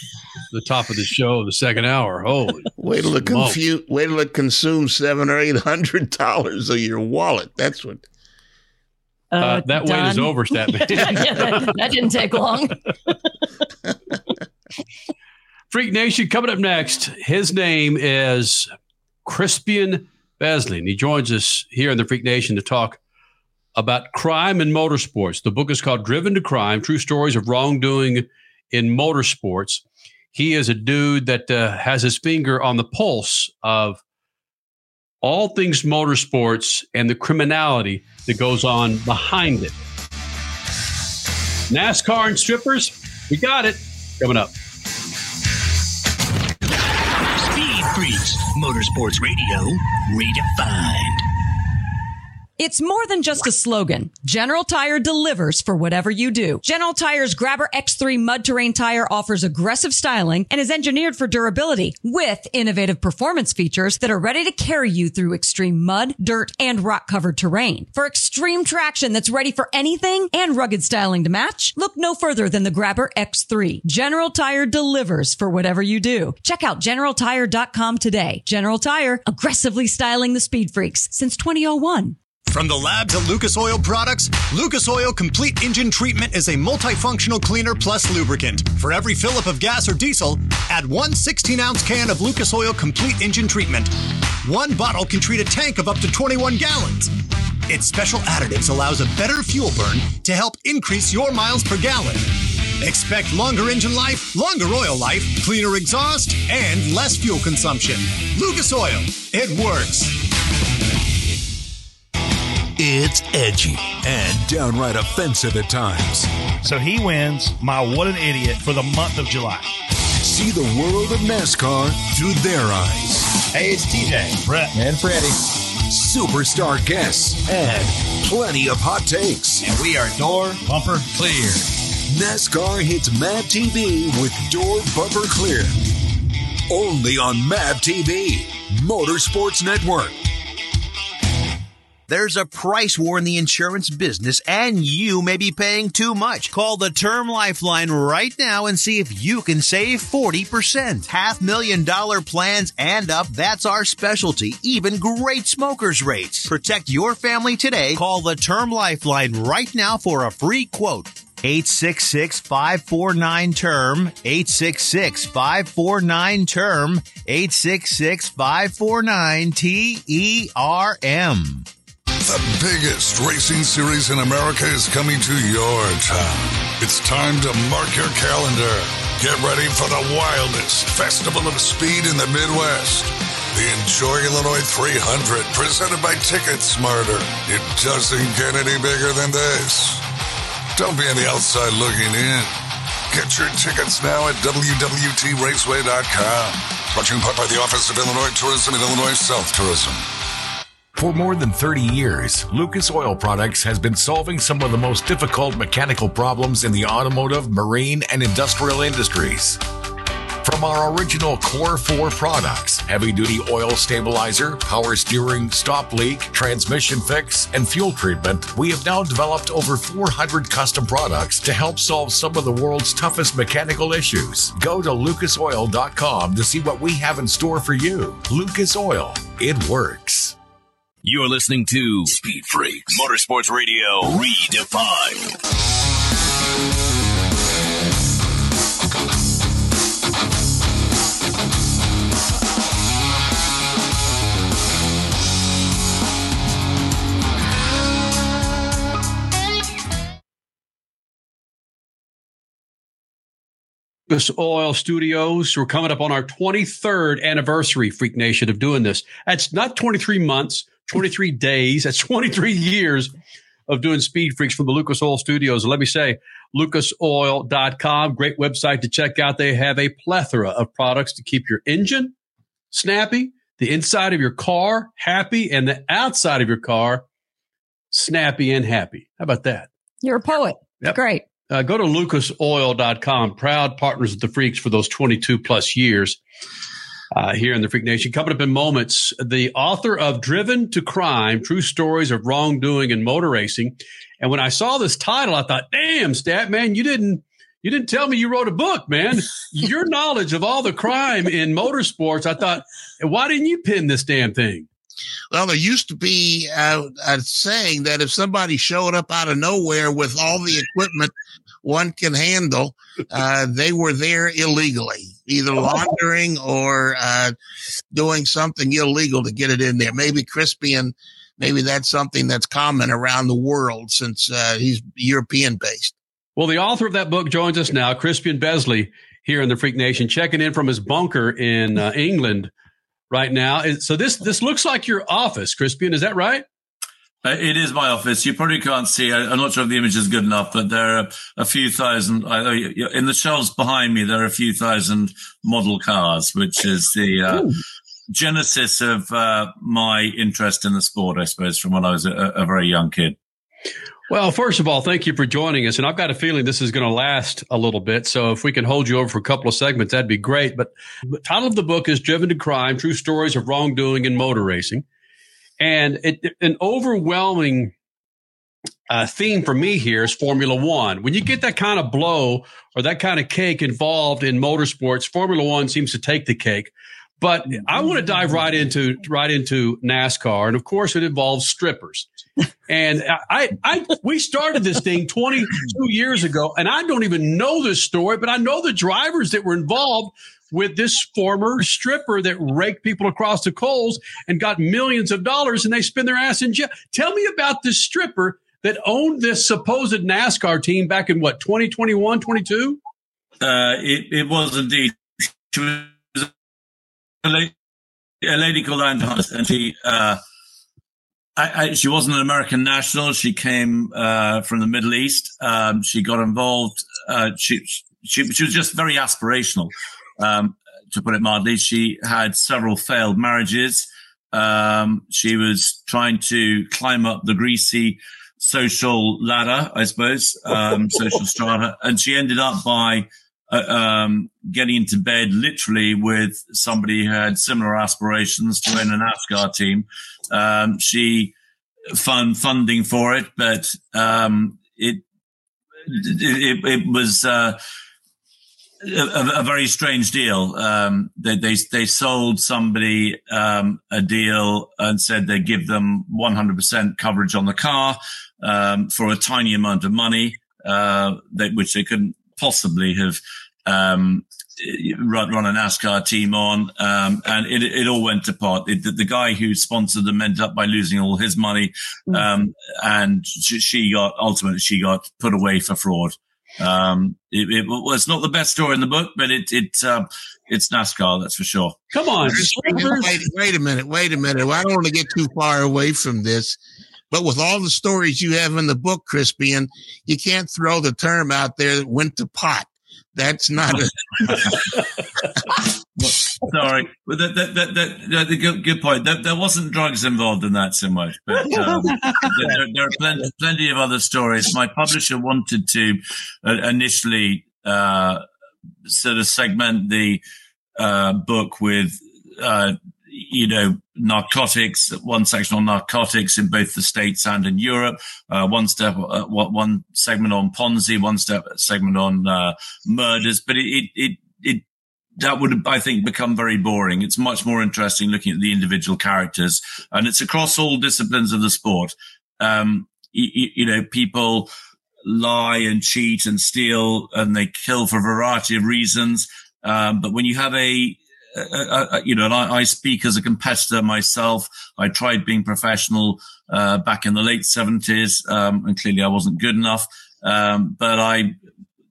the top of the show, the second hour. Holy Wait till it smokes. confuse. Wait till it consumes seven or eight hundred dollars of your wallet. That's what. Uh, that wait is over, [LAUGHS] Statman. Yeah, that, that didn't take long. [LAUGHS] Freak Nation coming up next. His name is Crispian Besley. he joins us here in the Freak Nation to talk about crime and motorsports. The book is called Driven to Crime True Stories of Wrongdoing in Motorsports. He is a dude that uh, has his finger on the pulse of all things motorsports and the criminality that goes on behind it. NASCAR and strippers, we got it coming up. Speed Freaks, Motorsports Radio, redefined. It's more than just a slogan. General Tire delivers for whatever you do. General Tire's Grabber X3 mud terrain tire offers aggressive styling and is engineered for durability with innovative performance features that are ready to carry you through extreme mud, dirt, and rock covered terrain. For extreme traction that's ready for anything and rugged styling to match, look no further than the Grabber X3. General Tire delivers for whatever you do. Check out generaltire.com today. General Tire, aggressively styling the speed freaks since 2001. From the labs at Lucas Oil Products, Lucas Oil Complete Engine Treatment is a multifunctional cleaner plus lubricant. For every fill up of gas or diesel, add one 16 ounce can of Lucas Oil Complete Engine Treatment. One bottle can treat a tank of up to 21 gallons. Its special additives allows a better fuel burn to help increase your miles per gallon. Expect longer engine life, longer oil life, cleaner exhaust, and less fuel consumption. Lucas Oil, it works. It's edgy and downright offensive at times. So he wins my What an Idiot for the month of July. See the world of NASCAR through their eyes. Hey, it's TJ, Brett, and Freddie. Superstar guests and plenty of hot takes. And we are door bumper clear. NASCAR hits MAV TV with door bumper clear. Only on MAV TV, Motorsports Network. There's a price war in the insurance business and you may be paying too much. Call the Term Lifeline right now and see if you can save 40%. Half million dollar plans and up, that's our specialty. Even great smokers rates. Protect your family today. Call the Term Lifeline right now for a free quote. 866-549-TERM, 866-549-TERM, 866-549-T-E-R-M. The biggest racing series in America is coming to your town. It's time to mark your calendar. Get ready for the wildest festival of speed in the Midwest. The Enjoy Illinois 300, presented by Ticket Smarter. It doesn't get any bigger than this. Don't be on the outside looking in. Get your tickets now at WWTRaceway.com. In part by the Office of Illinois Tourism and Illinois South Tourism. For more than 30 years, Lucas Oil Products has been solving some of the most difficult mechanical problems in the automotive, marine, and industrial industries. From our original Core 4 products, heavy duty oil stabilizer, power steering, stop leak, transmission fix, and fuel treatment, we have now developed over 400 custom products to help solve some of the world's toughest mechanical issues. Go to lucasoil.com to see what we have in store for you. Lucas Oil, it works. You're listening to Speed Freaks Motorsports Radio Redefined. Lucas Oil Studios. We're coming up on our 23rd anniversary, Freak Nation, of doing this. That's not 23 months, 23 days. That's 23 years of doing Speed Freaks from the Lucas Oil Studios. And let me say, lucasoil.com, great website to check out. They have a plethora of products to keep your engine snappy, the inside of your car happy, and the outside of your car snappy and happy. How about that? You're a poet. Yep. Great. Uh, go to lucasoil.com, proud partners of the Freaks for those 22 plus years uh, here in the Freak Nation. Coming up in moments, the author of Driven to Crime True Stories of Wrongdoing in Motor Racing. And when I saw this title, I thought, damn, Stat, man, you didn't. You didn't tell me you wrote a book, man. [LAUGHS] Your knowledge of all the crime in motorsports, I thought, why didn't you pin this damn thing? Well, there used to be uh, a saying that if somebody showed up out of nowhere with all the equipment one can handle, uh, they were there illegally, either laundering or uh, doing something illegal to get it in there. Maybe Crispian, maybe that's something that's common around the world since uh, he's European based. Well, the author of that book joins us now, Crispian Besley, here in the Freak Nation, checking in from his bunker in uh, England right now. So this this looks like your office, Crispian. Is that right? Uh, it is my office. You probably can't see. I, am not sure if the image is good enough, but there are a few thousand. In the shelves behind me, there are a few thousand model cars, which is the uh, genesis of uh, my interest in the sport, I suppose, from when I was a, a very young kid. Well, first of all, thank you for joining us. And I've got a feeling this is going to last a little bit. So if we can hold you over for a couple of segments, that'd be great. But the title of the book is Driven to Crime True Stories of Wrongdoing in Motor Racing. And it, an overwhelming uh, theme for me here is Formula One. When you get that kind of blow or that kind of cake involved in motorsports, Formula One seems to take the cake. But I want to dive right into right into NASCAR, and of course, it involves strippers. And I, I, we started this thing 22 years ago, and I don't even know this story, but I know the drivers that were involved with this former stripper that raked people across the coals and got millions of dollars, and they spend their ass in jail. Tell me about this stripper that owned this supposed NASCAR team back in what 2021, 22? Uh, it, it was indeed. She was a lady, a lady called Anne Hunt, and she. Uh, I, I, she wasn't an American national. She came uh, from the Middle East. Um, she got involved. Uh, she, she she was just very aspirational, um, to put it mildly. She had several failed marriages. Um, she was trying to climb up the greasy social ladder, I suppose, um, [LAUGHS] social strata, and she ended up by uh, um, getting into bed literally with somebody who had similar aspirations to win an NASCAR team. Um, she found funding for it, but um, it, it, it was uh, a, a, very strange deal. Um, they, they, they sold somebody um, a deal and said they'd give them 100% coverage on the car um, for a tiny amount of money, uh, they, which they couldn't possibly have um, run, run a NASCAR team on, um, and it, it all went apart. It, the, the, guy who sponsored them ended up by losing all his money, um, and she, she, got ultimately she got put away for fraud. Um, it, it, was not the best story in the book, but it it um, it's NASCAR, that's for sure. Come on, wait, wait a minute, wait a minute. I don't want to get too far away from this. But with all the stories you have in the book, Crispian, you can't throw the term out there that went to pot. That's not a. [LAUGHS] [LAUGHS] Sorry, but that, that, that, that, that good, good point. There, there, wasn't drugs involved in that so much, but [LAUGHS] um, there, there, are plenty, plenty, of other stories. My publisher wanted to uh, initially uh, sort of segment the uh, book with uh, you know, narcotics, one section on narcotics in both the States and in Europe, uh, one step, uh, one segment on Ponzi, one step segment on uh, murders. But it, it, it, that would, I think, become very boring. It's much more interesting looking at the individual characters, and it's across all disciplines of the sport. Um, you, you know, people lie and cheat and steal, and they kill for a variety of reasons. Um, but when you have a, you know, and I, I, speak as a competitor myself. I tried being professional uh, back in the late seventies, um, and clearly I wasn't good enough. Um, but I,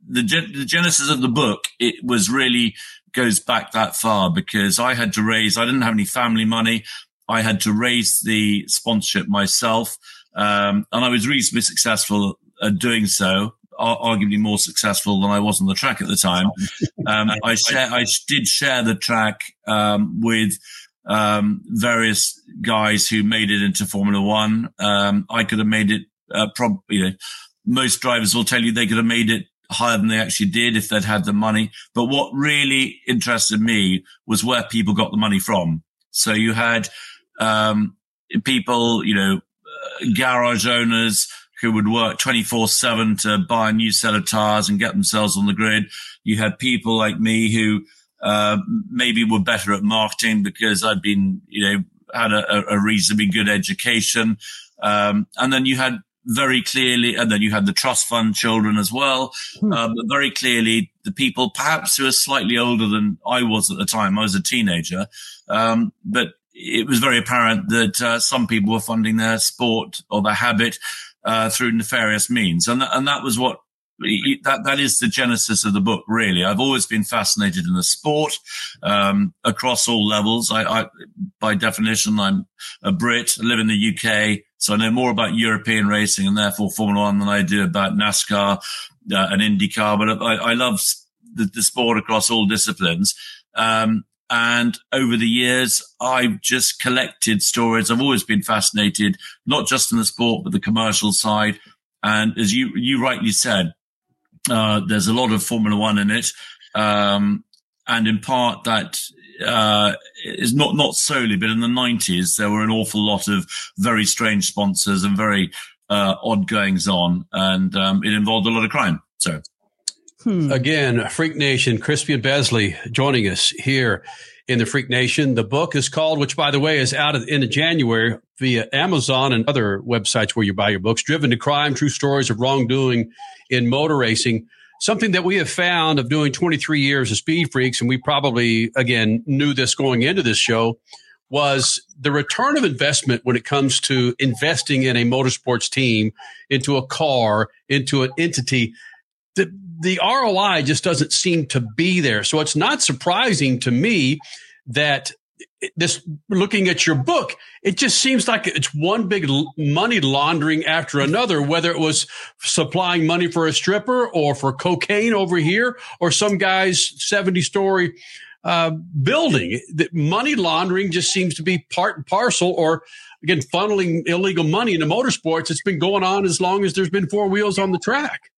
the, the genesis of the book, it was really goes back that far because I had to raise, I didn't have any family money. I had to raise the sponsorship myself. Um, and I was reasonably successful at doing so, arguably more successful than I was on the track at the time. [LAUGHS] Um, I share, I did share the track, um, with, um, various guys who made it into Formula One. Um, I could have made it, uh, probably, you know, most drivers will tell you they could have made it higher than they actually did if they'd had the money. But what really interested me was where people got the money from. So you had um, people, you know, uh, garage owners who would work 24 seven to buy a new set of tires and get themselves on the grid. You had people like me who uh, maybe were better at marketing because I'd been, you know, had a, a reasonably good education. Um, and then you had very clearly, and then you had the trust fund children as well. Hmm. Um, but very clearly, the people perhaps who are slightly older than I was at the time. I was a teenager, um, but it was very apparent that uh, some people were funding their sport or their habit uh, through nefarious means, and th- and that was what that that is the genesis of the book. Really, I've always been fascinated in the sport um, across all levels. I, I, by definition, I'm a Brit. I live in the UK, so I know more about European racing and therefore Formula One than I do about NASCAR uh, and IndyCar. But I, I love the, the, sport across all disciplines. Um, and over the years, I've just collected stories. I've always been fascinated, not just in the sport, but the commercial side. And as you, you rightly said, uh, there's a lot of Formula One in it. Um, and in part that uh, is not not solely, but in the 90s there were an awful lot of very strange sponsors and very uh, odd goings on, and um, it involved a lot of crime. So, hmm. again, Freak Nation, Crispian Besley joining us here in the Freak Nation. The book is called, which by the way is out in January via Amazon and other websites where you buy your books. Driven to Crime: True Stories of Wrongdoing in Motor Racing something that we have found of doing 23 years of Speed Freaks, and we probably, again, knew this going into this show, was the return of investment when it comes to investing in a motorsports team, into a car, into an entity. The, the ROI just doesn't seem to be there. So it's not surprising to me that this looking at your book, it just seems like it's one big money laundering after another, whether it was supplying money for a stripper or for cocaine over here or some guy's 70 story uh, building. That money laundering just seems to be part and parcel or again, funneling illegal money into motorsports. It's been going on as long as there's been four wheels on the track.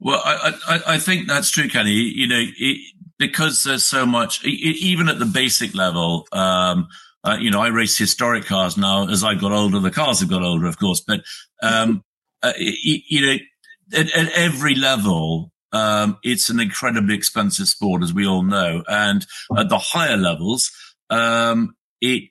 Well, I, I, I think that's true, Kenny. You know, it, because there's so much, even at the basic level, um, uh, you know, I race historic cars now. As I got older, the cars have got older, of course. But um, [LAUGHS] uh, you know, at, at every level, um, it's an incredibly expensive sport, as we all know. And at the higher levels, um, it,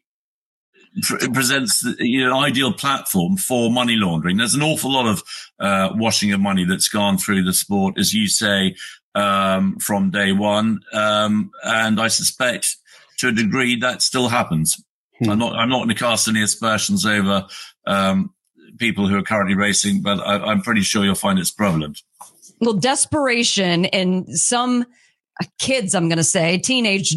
it presents you know, an ideal platform for money laundering. There's an awful lot of uh, washing of money that's gone through the sport, as you say, um, from day one, um, and I suspect to a degree that still happens. Hmm. I'm not I'm not going to cast any aspersions over um, people who are currently racing, but I, am pretty sure you'll find it's prevalent. Well, desperation in some kids, I'm going to say, teenage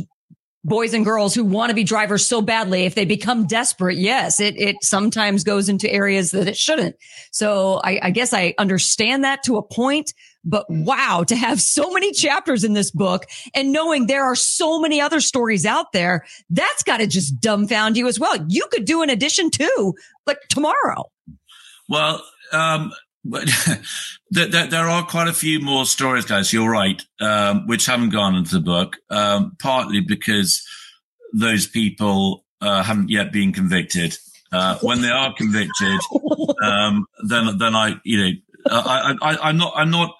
boys and girls who want to be drivers so badly if they become desperate yes it it sometimes goes into areas that it shouldn't. So i, I guess i understand that to a point but wow to have so many chapters in this book and knowing there are so many other stories out there that's got to just dumbfound you as well. You could do an edition too like tomorrow. Well um but [LAUGHS] there, there, are quite a few more stories, guys. You're right, um, which haven't gone into the book, um, partly because those people uh, haven't yet been convicted. Uh, when they are convicted, [LAUGHS] um, then then I, you know, I, I, I'm not I'm not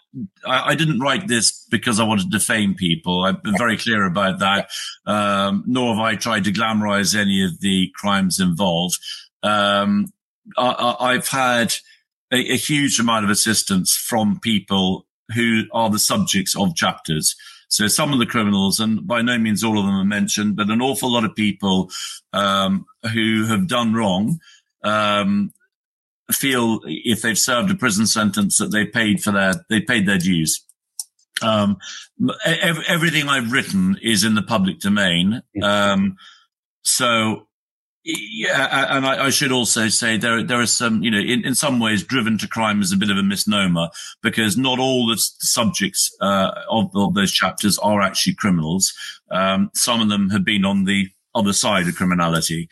I, I, didn't write this because I wanted to defame people. I've been very clear about that. Um, nor have I tried to glamorize any of the crimes involved. Um, I, have had a, a, huge amount of assistance from people who are the subjects of chapters. So some of the criminals, and by no means all of them are mentioned, but an awful lot of people um, who have done wrong um, feel if they've served a prison sentence that they paid for their they paid their dues. Um, ev- everything I've written is in the public domain. Um, so yeah, and I, I, should also say there there are some, you know, in, in some ways, driven to crime is a bit of a misnomer because not all the subjects uh, of, of, those chapters are actually criminals. Um, some of them have been on the other side of criminality.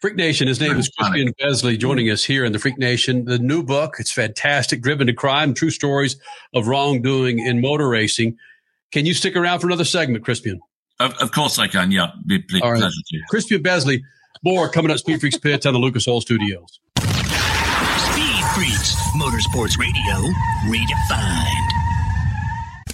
Freak Nation. His name is Crispian Besley, joining us here in the Freak Nation. The new book, it's fantastic. Driven to Crime: True Stories of Wrongdoing in Motor Racing. Can you stick around for another segment, Crispian? Of, of course I can. Yeah, be pleased, All right. pleasure to. Crispian Besley, more coming up. Speed Freaks Pit on the Lucas Oil Studios. Speed Freaks, Motorsports Radio, redefined.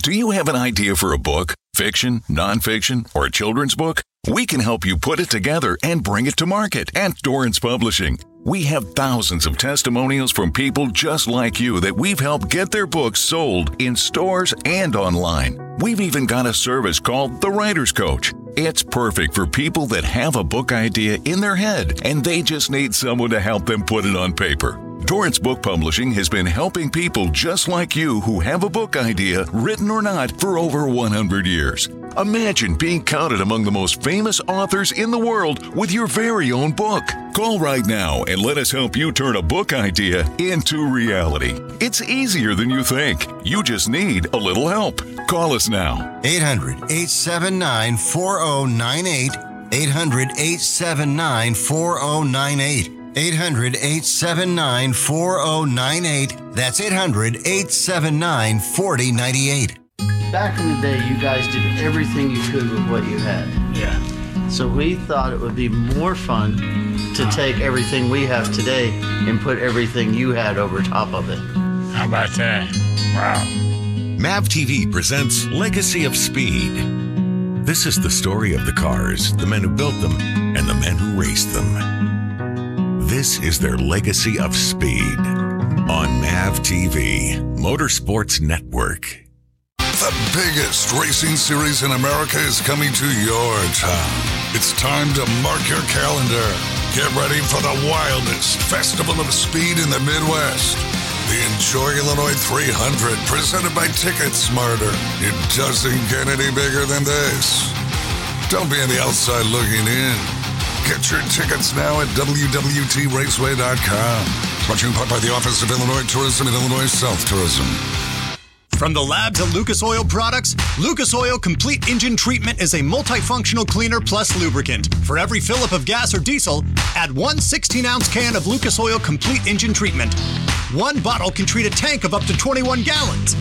Do you have an idea for a book, fiction, nonfiction, or a children's book? We can help you put it together and bring it to market at Dorrance Publishing. We have thousands of testimonials from people just like you that we've helped get their books sold in stores and online. We've even got a service called The Writer's Coach. It's perfect for people that have a book idea in their head and they just need someone to help them put it on paper. Dorrance Book Publishing has been helping people just like you who have a book idea, written or not, for over 100 years. Imagine being counted among the most famous authors in the world with your very own book. Call right now and let us help you turn a book idea into reality. It's easier than you think. You just need a little help. Call us now. 800 879 4098. 800 879 4098. 800 879 4098. That's 800 879 4098 back in the day, you guys did everything you could with what you had. Yeah. So we thought it would be more fun to take everything we have today and put everything you had over top of it. How about that? Wow. MAV TV presents Legacy of Speed. This is the story of the cars, the men who built them, and the men who raced them. This is their legacy of speed on MAV TV, Motorsports Network. Biggest racing series in America is coming to your town. It's time to mark your calendar. Get ready for the wildest festival of speed in the Midwest. The Enjoy Illinois 300, presented by Ticket Smarter. It doesn't get any bigger than this. Don't be on the outside looking in. Get your tickets now at WWTRaceway.com. Brought to you in part by the Office of Illinois Tourism and Illinois South Tourism. From the labs at Lucas Oil Products, Lucas Oil Complete Engine Treatment is a multifunctional cleaner plus lubricant. For every fill up of gas or diesel, add one 16 ounce can of Lucas Oil Complete Engine Treatment. One bottle can treat a tank of up to 21 gallons.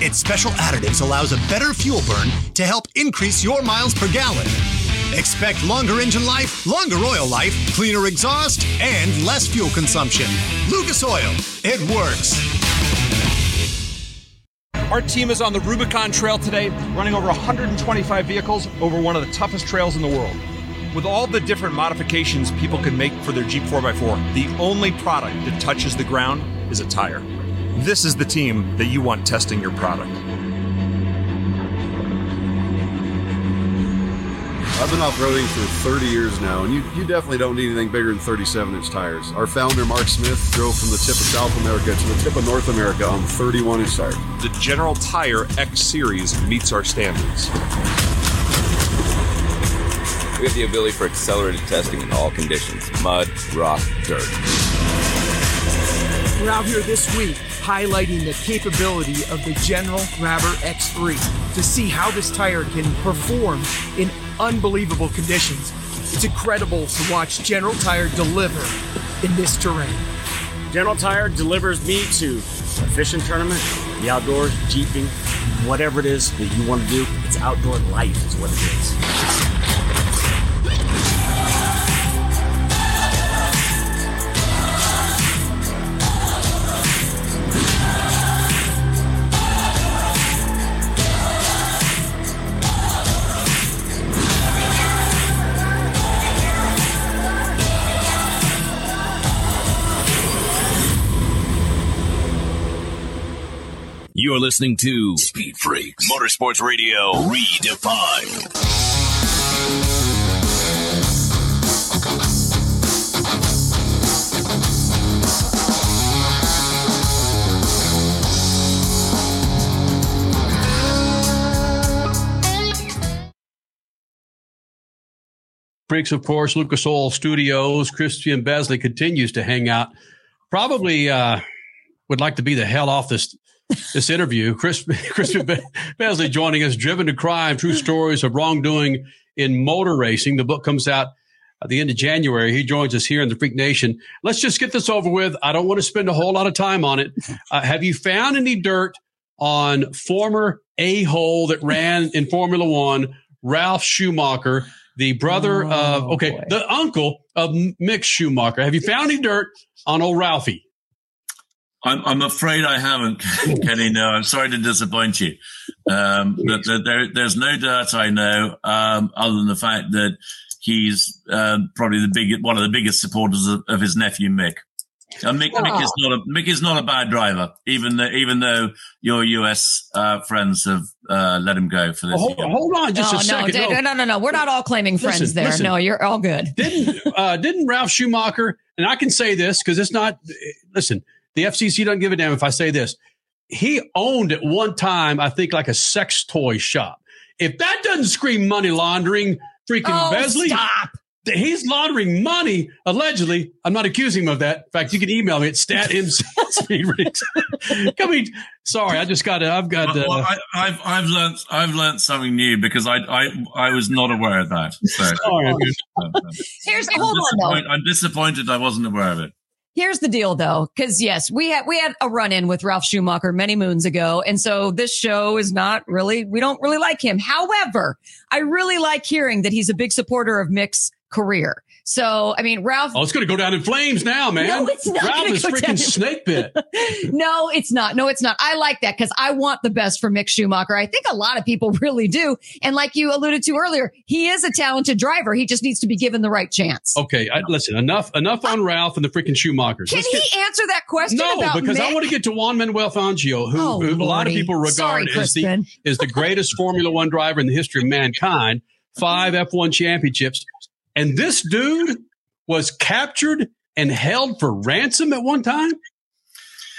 Its special additives allows a better fuel burn to help increase your miles per gallon. Expect longer engine life, longer oil life, cleaner exhaust, and less fuel consumption. Lucas Oil, it works. Our team is on the Rubicon Trail today, running over 125 vehicles over one of the toughest trails in the world. With all the different modifications people can make for their Jeep 4x4, the only product that touches the ground is a tire. This is the team that you want testing your product. I've been off-roading for 30 years now, and you, you definitely don't need anything bigger than 37-inch tires. Our founder, Mark Smith, drove from the tip of South America to the tip of North America on 31-inch tires. The General Tire X Series meets our standards. We have the ability for accelerated testing in all conditions mud, rock, dirt. We're out here this week highlighting the capability of the General Grabber X3 to see how this tire can perform in unbelievable conditions. It's incredible to watch General Tire deliver in this terrain. General Tire delivers me to a fishing tournament, the outdoors, jeeping, whatever it is that you want to do. It's outdoor life, is what it is. You're listening to Speed Freaks Motorsports Radio Redefined. Freaks, of course, Lucas Oil Studios. Crispian Besley continues to hang out. Probably uh, would like to be the hell off this this interview. Chris, [LAUGHS] Besley joining us. Driven to Crime: True Stories of Wrongdoing in Motor Racing. The book comes out at the end of January. He joins us here in the Freak Nation. Let's just get this over with. I don't want to spend a whole lot of time on it. Uh, have you found any dirt on former a hole that ran in Formula One, Ralf Schumacher? the brother Oh, of okay, the uncle of Mick Schumacher. Have you found any dirt on old Ralphie? I'm, I'm afraid I haven't, [LAUGHS] Kenny. No, I'm sorry to disappoint you. Um, but there, there, there's no dirt I know, um, other than the fact that he's um, probably the big, one of the biggest supporters of, of his nephew Mick. And Mick, Mick is not a Mick is not a bad driver, even though even though your US uh, friends have uh, let him go for this. Hold, year. hold on just no, a second. No, no, no, no, no. We're not all claiming friends Listen, there. listen. No, you're all good. didn't uh, didn't Ralf Schumacher? And I can say this because it's not. Listen, the FCC doesn't give a damn if I say this. He owned at one time, I think, like a sex toy shop. If that doesn't scream money laundering, freaking Oh, Besley, stop. He's laundering money, allegedly. I'm not accusing him of that. In fact, you can email me at stathim. I mean, sorry, I just got to, I've got Well, uh, I, I've I've learned I've learned something new because I I I was not aware of that. So Sorry. Here's [LAUGHS] I'm, hold on though. I'm disappointed I wasn't aware of it. Here's the deal though, because yes, we had we had a run in with Ralf Schumacher many moons ago. And so this show is not really we don't really like him. However, I really like hearing that he's a big supporter of Mick's career. So I mean Ralf oh, it's going to go down in flames now, man. No, it's not Ralf is down freaking in- snake bit. [LAUGHS] no, it's not. No, it's not. I like that because I want the best for Mick Schumacher. I think a lot of people [LAUGHS] really do. And like you alluded to earlier, he is a talented driver. He just needs to be given the right chance. Okay, I, listen, enough enough on Ralf and the freaking Schumachers. Can he answer that question no, because I want to get to Juan Manuel Fangio, who, Oh, who a lot of people Sorry, regard as the is the greatest Formula One driver in the history of mankind. Five F1 championships, and this dude was captured and held for ransom at one time.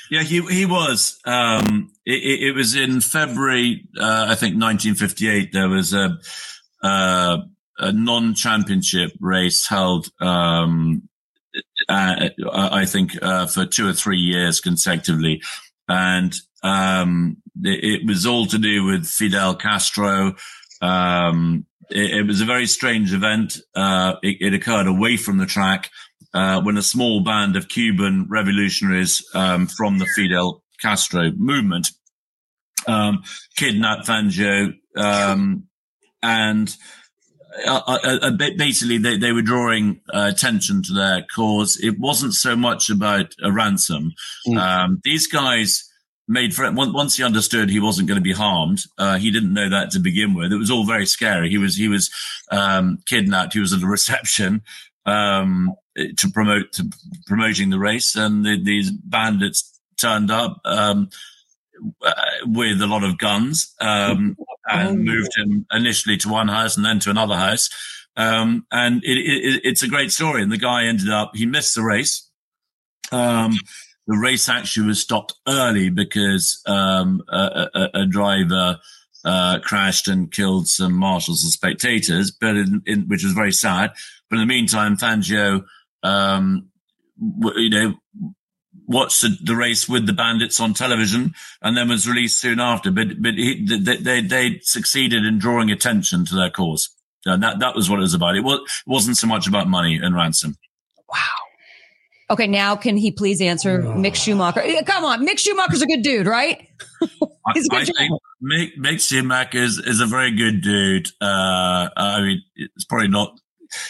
Yeah, he he was. Um, it, it, was in February, uh, I think, 1958. There was a uh, a non-championship race held. Um, uh, I think uh, for two or three years consecutively, and um, it, it was all to do with Fidel Castro. Um, it, it was a very strange event. Uh, it, it occurred away from the track uh, when a small band of Cuban revolutionaries um, from the Fidel Castro movement um, kidnapped Fangio, um, and uh, uh, uh, basically they, they were drawing uh, attention to their cause. It wasn't so much about a ransom. Um, these guys made for once once he understood he wasn't going to be harmed. Uh, he didn't know that to begin with. It was all very scary. He was he was um, kidnapped. He was at a [LAUGHS] reception um, to promote to promoting the race, and the, these bandits turned up. Um, with a lot of guns um, and moved him initially to one house and then to another house. Um, and it, it, it's a great story. And the guy ended up, he missed the race. Um, the race actually was stopped early because um, a, a, a driver uh, crashed and killed some marshals and spectators, but in, in, which was very sad. But in the meantime, Fangio, um, w- you know, watched the, the race with the bandits on television and then was released soon after. But but he, they, they they succeeded in drawing attention to their cause. And that that was what it was about. It was it wasn't so much about money and ransom. Okay, now can he please answer Mick Schumacher? Come on, Mick Schumacher's a good dude, right? I, [LAUGHS] He's a good I think Mick, Mick Schumacher is, is a very good dude. Uh, I mean, it's probably not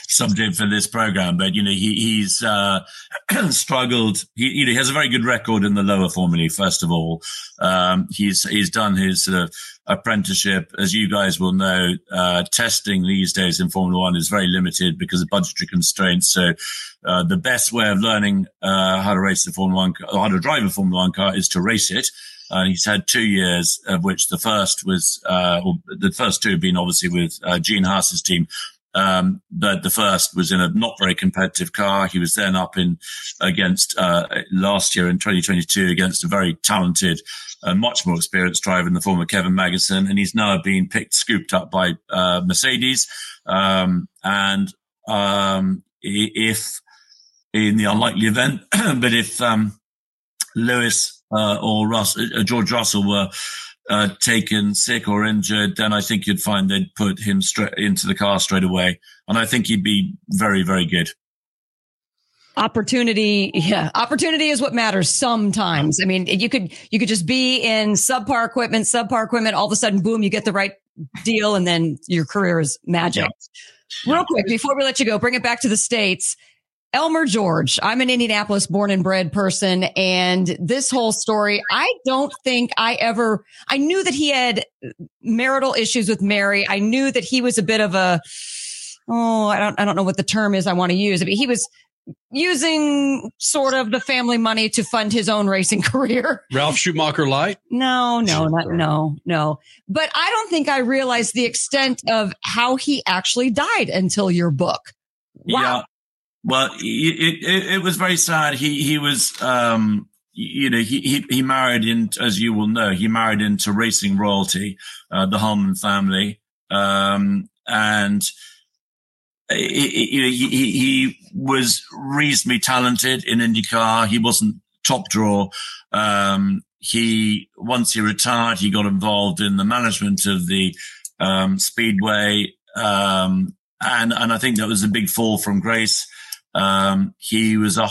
subject for this program, but you know, he, he's, uh, [CLEARS THROAT] struggled. He, you know, he has a very good record in the lower formulae, first of all. Um, he's, he's done his sort of apprenticeship. As you guys will know, uh, testing these days in Formula One is very limited because of budgetary constraints. So, uh, the best way of learning, uh, how to race the Formula One, car, how to drive a Formula One car is to race it. Uh, he's had two years, of which the first was, uh, the first two have been obviously with uh, Gene Haas's team. Um, but the first was in a not very competitive car. He was then up in against uh, last year in 2022 against a very talented and much more experienced driver in the form of Kevin Magnussen, and he's now being picked, scooped up by uh, Mercedes. Um, and um, if in the unlikely event, [CLEARS THROAT] but if um, Lewis uh, or Russ, uh, George Russell were uh, taken sick or injured, then I think you'd find they'd put him straight into the car straight away, and I think he'd be very, very good. Opportunity, yeah, opportunity is what matters sometimes. I mean, you could you could just be in subpar equipment, subpar equipment. All of a sudden, boom, you get the right deal, and then your career is magic. Real quick, before we let you go, bring it back to the states. Elmer George. I'm an Indianapolis born and bred person. And this whole story, I don't think I ever, I knew that he had marital issues with Mary. I knew that he was a bit of a, oh, I don't, I don't know what the term is I want to use. I mean, he was using sort of the family money to fund his own racing [LAUGHS] career. Ralf Schumacher light? No, no, not, no, no. But I don't think I realized the extent of how he actually died until your book. Wow. Yeah. Well, it, it, it was very sad. He, he was, um, you know, he, he, he married in, as you will know, he married into racing royalty, uh, the Hulman family. Um, and, he, he, he, was reasonably talented in IndyCar. He wasn't top draw. Um, he, once he retired, he got involved in the management of the, um, Speedway. Um, and, and I think that was a big fall from grace. Um, he was a,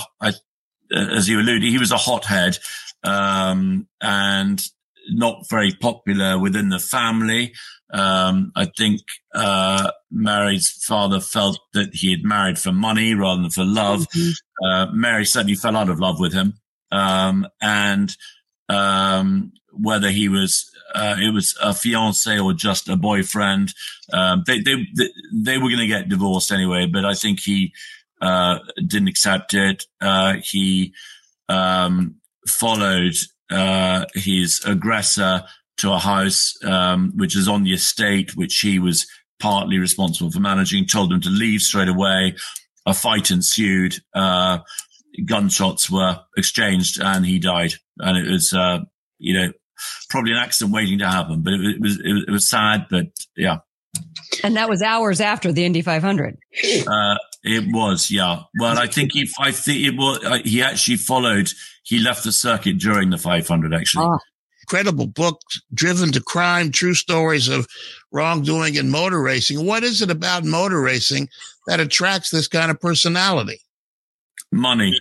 as you alluded, he was a hothead, um, and not very popular within the family. Um, I think uh, Mary's father felt that he had married for money rather than for love. Mm-hmm. Uh, Mary certainly fell out of love with him, um, and um, whether he was uh, it was a fiance or just a boyfriend, um, they, they they they were going to get divorced anyway. But I think he uh, didn't accept it. Uh, he um, followed uh, his aggressor to a house um, which is on the estate, which he was partly responsible for managing. Told them to leave straight away. A fight ensued. Uh, gunshots were exchanged, and he died. And it was, uh, you know, probably an accident waiting to happen. But it, it was it, it was sad, but yeah. And that was hours after the Indy 500. Uh, it was, yeah. Well, I think he, I think it was, uh, he actually followed, he left the circuit during the 500, actually. Oh. Incredible book, Driven to Crime, True Stories of Wrongdoing in Motor Racing. What is it about motor racing that attracts this kind of personality? Money.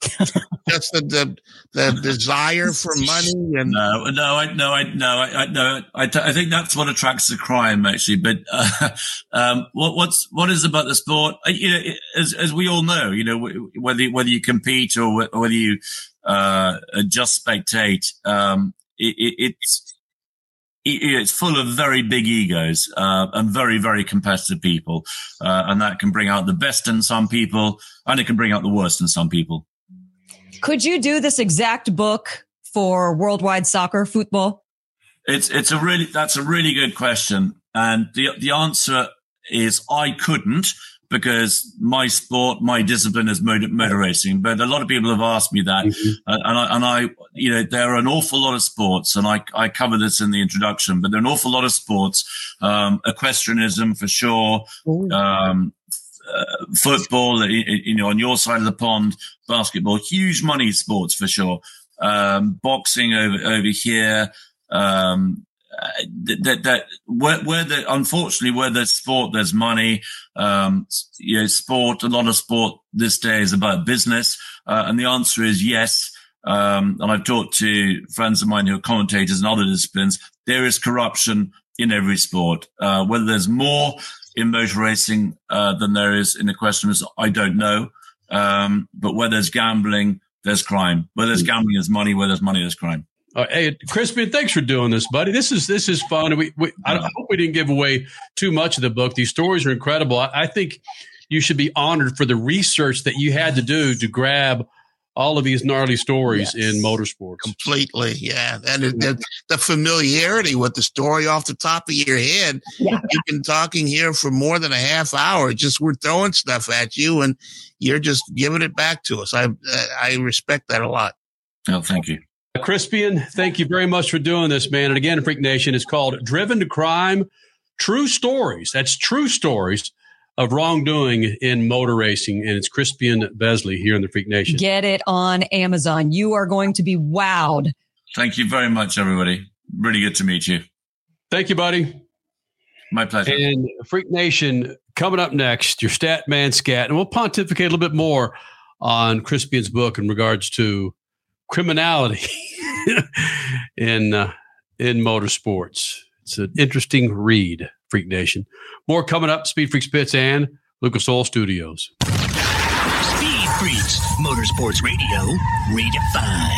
Just the, the, the desire for money and no, no, I, no, I, no, I, no, I, I think that's what attracts the crime actually. But uh, [LAUGHS] um, what, what's what is about the sport? Uh, you know, as as we all know, you know, whether whether you compete or whether you uh, just spectate, um, it, it, it's it's full of very big egos uh, and very very competitive people, uh, and that can bring out the best in some people, and it can bring out the worst in some people. Could you do this exact book for worldwide soccer football? It's it's a really that's a really good question, and the the answer is I couldn't because my sport, my discipline is motor, motor racing. But a lot of people have asked me that, mm-hmm. uh, and I and I you know there are an awful lot of sports, and I I cover this in the introduction, but there are an awful lot of sports, um, equestrianism for sure. Um, uh, football, you know, on your side of the pond, basketball, huge money sports for sure. Um, boxing over over here. Um, that that where, where the unfortunately where there's sport there's money um you know sport a lot of sport this day is about business uh, and the answer is yes um and i've talked to friends of mine who are commentators in other disciplines there is corruption in every sport uh, whether there's more in motor racing uh, than there is in equestrian. I don't know. Um, but where there's gambling, there's crime. Where there's gambling, there's money. Where there's money, there's crime. Uh, hey, Crispian, thanks for doing this, buddy. This is this is fun. We, we I, I, hope we didn't give away too much of the book. These stories are incredible. I, I think you should be honored for the research that you had to do to grab all of these gnarly stories in motorsports. Completely, yeah. And it, the, the familiarity with the story off the top of your head. Yeah. You've been talking here for more than a half hour. Just we're throwing stuff at you, and you're just giving it back to us. I I respect that a lot. Oh, thank you. Uh, Crispian, thank you very much for doing this, man. And again, Freak Nation is called Driven to Crime True Stories. That's true stories of wrongdoing in motor racing. And it's Crispian Besley here in the Freak Nation. Get it on Amazon. You are going to be wowed. Thank you very much, everybody. Really good to meet you. Thank you, buddy. My pleasure. And Freak Nation, coming up next, your stat man scat. And we'll pontificate a little bit more on Crispian's book in regards to criminality [LAUGHS] in uh, in motorsports. It's an interesting read, Freak Nation. More coming up, Speed Freaks Pits and Lucas Oil Studios. Speed Freaks, Motorsports Radio, redefined.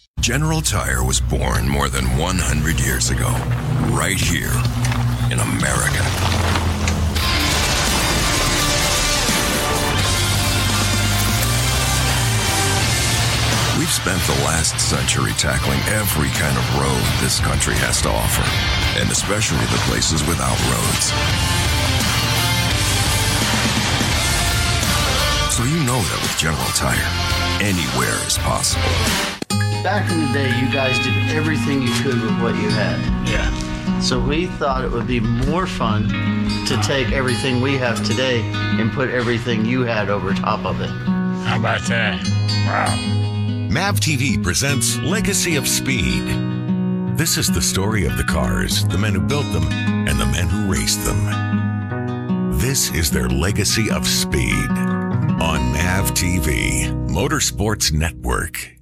General Tire was born more than 100 years ago, right here in America. We've spent the last century tackling every kind of road this country has to offer, and especially the places without roads. So you know that with General Tire, anywhere is possible. Back in the day, you guys did everything you could with what you had. Yeah. So we thought it would be more fun to take everything we have today and put everything you had over top of it. How about that? Wow. MAV TV presents Legacy of Speed. This is the story of the cars, the men who built them, and the men who raced them. This is their legacy of speed on MAV TV, Motorsports Network.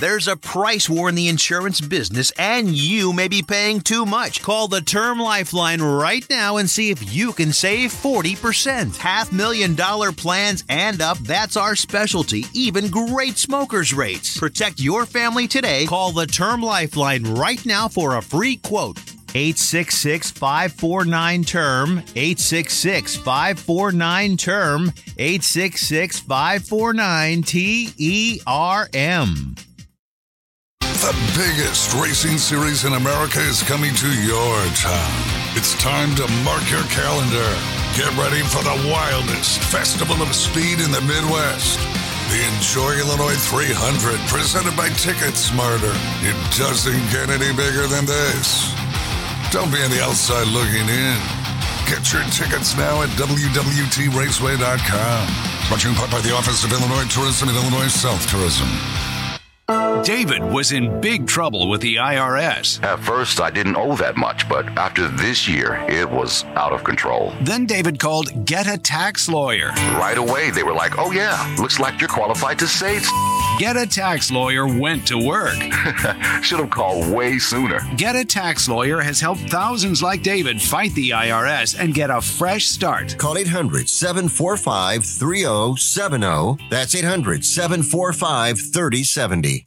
There's a price war in the insurance business, and you may be paying too much. Call the Term Lifeline right now and see if you can save 40%. Half million dollar plans and up, that's our specialty. Even great smokers' rates. Protect your family today. Call the Term Lifeline right now for a free quote. 866 549 term 866 549 term 866 549 T E R M The biggest racing series in America is coming to your town. It's time to mark your calendar. Get ready for the wildest festival of speed in the Midwest. The Enjoy Illinois 300, presented by Ticket Smarter. It doesn't get any bigger than this. Don't be on the outside looking in. Get your tickets now at WWTRaceway.com. Brought to you in part by the Office of Illinois Tourism and Illinois South Tourism. David was in big trouble with the IRS. At first, I didn't owe that much, but after this year, it was out of control. Then David called Get a Tax Lawyer. Right away, they were like, oh, yeah, looks like you're qualified to save. Get a Tax Lawyer went to work. [LAUGHS] Should have called way sooner. Get a Tax Lawyer has helped thousands like David fight the IRS and get a fresh start. Call 800 745 3070. That's 800 745 3070.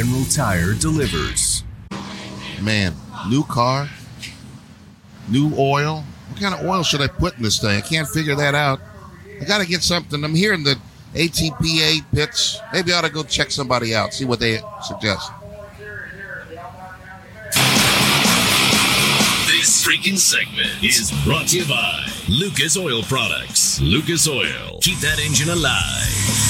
General Tire delivers. Man, new car, new oil. What kind of oil should I put in this thing? I can't figure that out. I got to get something. I'm hearing the ATPA pits. Maybe I ought to go check somebody out, see what they suggest. This freaking segment is brought to you by Lucas Oil Products. Lucas Oil. Keep that engine alive.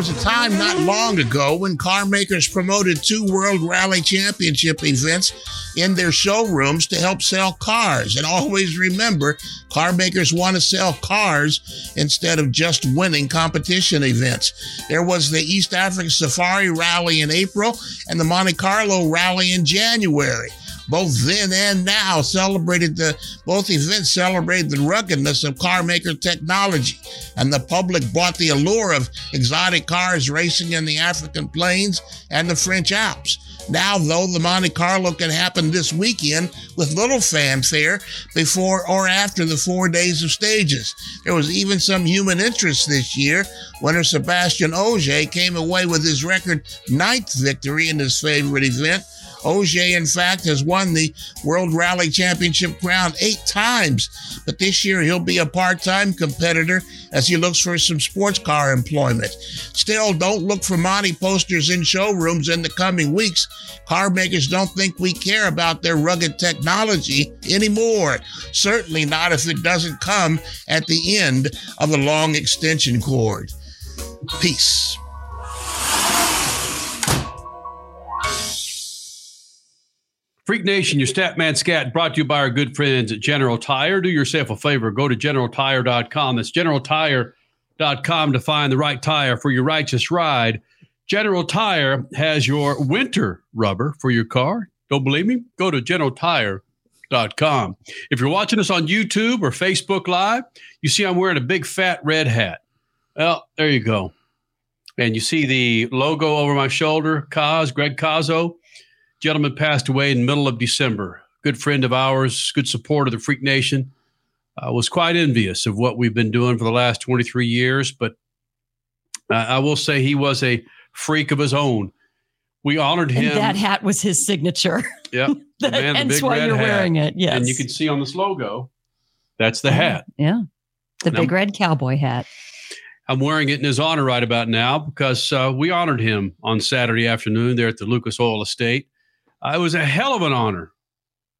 Was a time not long ago when car makers promoted two World Rally Championship events in their showrooms to help sell cars. And always remember, car makers want to sell cars instead of just winning competition events. There was the East African Safari Rally in April and the Monte Carlo Rally in January both then and now celebrated the both events celebrated the ruggedness of car maker technology. And the public bought the allure of exotic cars racing in the african plains and the french alps. Now though the monte carlo can happen this weekend with little fanfare before or after the four days of stages. There was even some human interest this year. Winner sebastien ogier came away with his record ninth victory in his favorite event Ogier, in fact, has won the World Rally Championship crown eight times, but this year he'll be a part time competitor as he looks for some sports car employment. Still, don't look for Monte posters in showrooms in the coming weeks. Car makers don't think we care about their rugged technology anymore. Certainly not if it doesn't come at the end of a long extension cord. Peace. Freak Nation, your stat man Scat brought to you by our good friends at General Tire. Do yourself a favor, go to generaltire.com. That's generaltire.com to find the right tire for your righteous ride. General Tire has your winter rubber for your car. Don't believe me? Go to generaltire.com. If you're watching us on YouTube or Facebook Live, you see I'm wearing a big fat red hat. Well, there you go. And you see the logo over my shoulder, Kaz, Greg Cazo gentleman passed away in the middle of December. Good friend of ours, good supporter of the Freak Nation. I was quite envious of what we've been doing for the last 23 years, but uh, I will say he was a freak of his own. We honored him. And that hat was his signature. [LAUGHS] Yep. [LAUGHS] The man, Hence why you're hat. wearing it. Yes. And you can see on this logo, that's the hat. Yeah. The big red cowboy hat. I'm wearing it in his honor right about now because uh, we honored him on Saturday afternoon there at the Lucas Oil Estate. Uh, it was a hell of an honor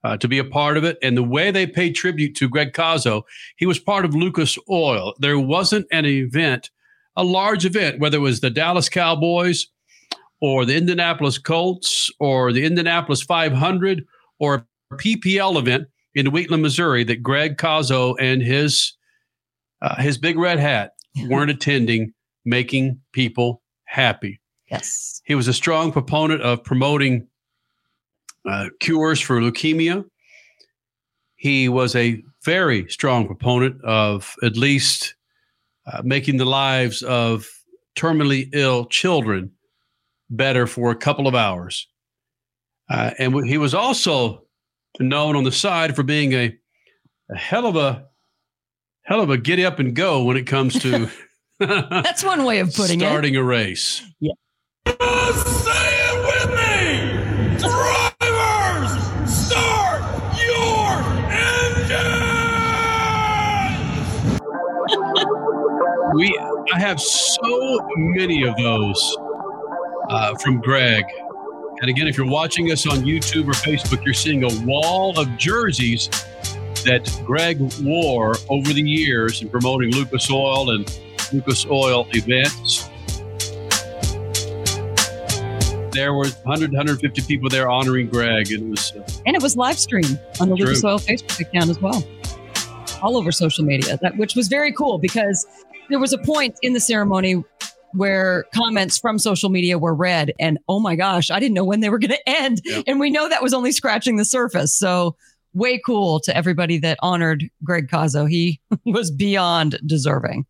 uh, to be a part of it. And the way they paid tribute to Greg Cazo, he was part of Lucas Oil. There wasn't an event, a large event, whether it was the Dallas Cowboys or the Indianapolis Colts or the Indianapolis 500 or a PPL event in Wheatland, Missouri, that Greg Cazo and his uh, his big red hat weren't attending, making people happy. Yes, he was a strong proponent of promoting uh, cures for leukemia. He was a very strong proponent of at least uh, making the lives of terminally ill children better for a couple of hours. Uh, and he was also known on the side for being a, a hell of a hell of a get up and go when it comes to [LAUGHS] that's one way of putting starting it starting a race. Yeah. We I have so many of those uh, from Greg. And again, if you're watching us on YouTube or Facebook, you're seeing a wall of jerseys that Greg wore over the years in promoting Lucas Oil and Lucas Oil events. There were 100, 150 people there honoring Greg, and it was uh, and it was live streamed on the Lucas Oil Facebook account as well, all over social media. That which was very cool because there was a point in the ceremony where comments from social media were read and oh my gosh i didn't know when they were going to end and we know that was only scratching the surface. So way cool to everybody that honored greg cazo he [LAUGHS] was beyond deserving.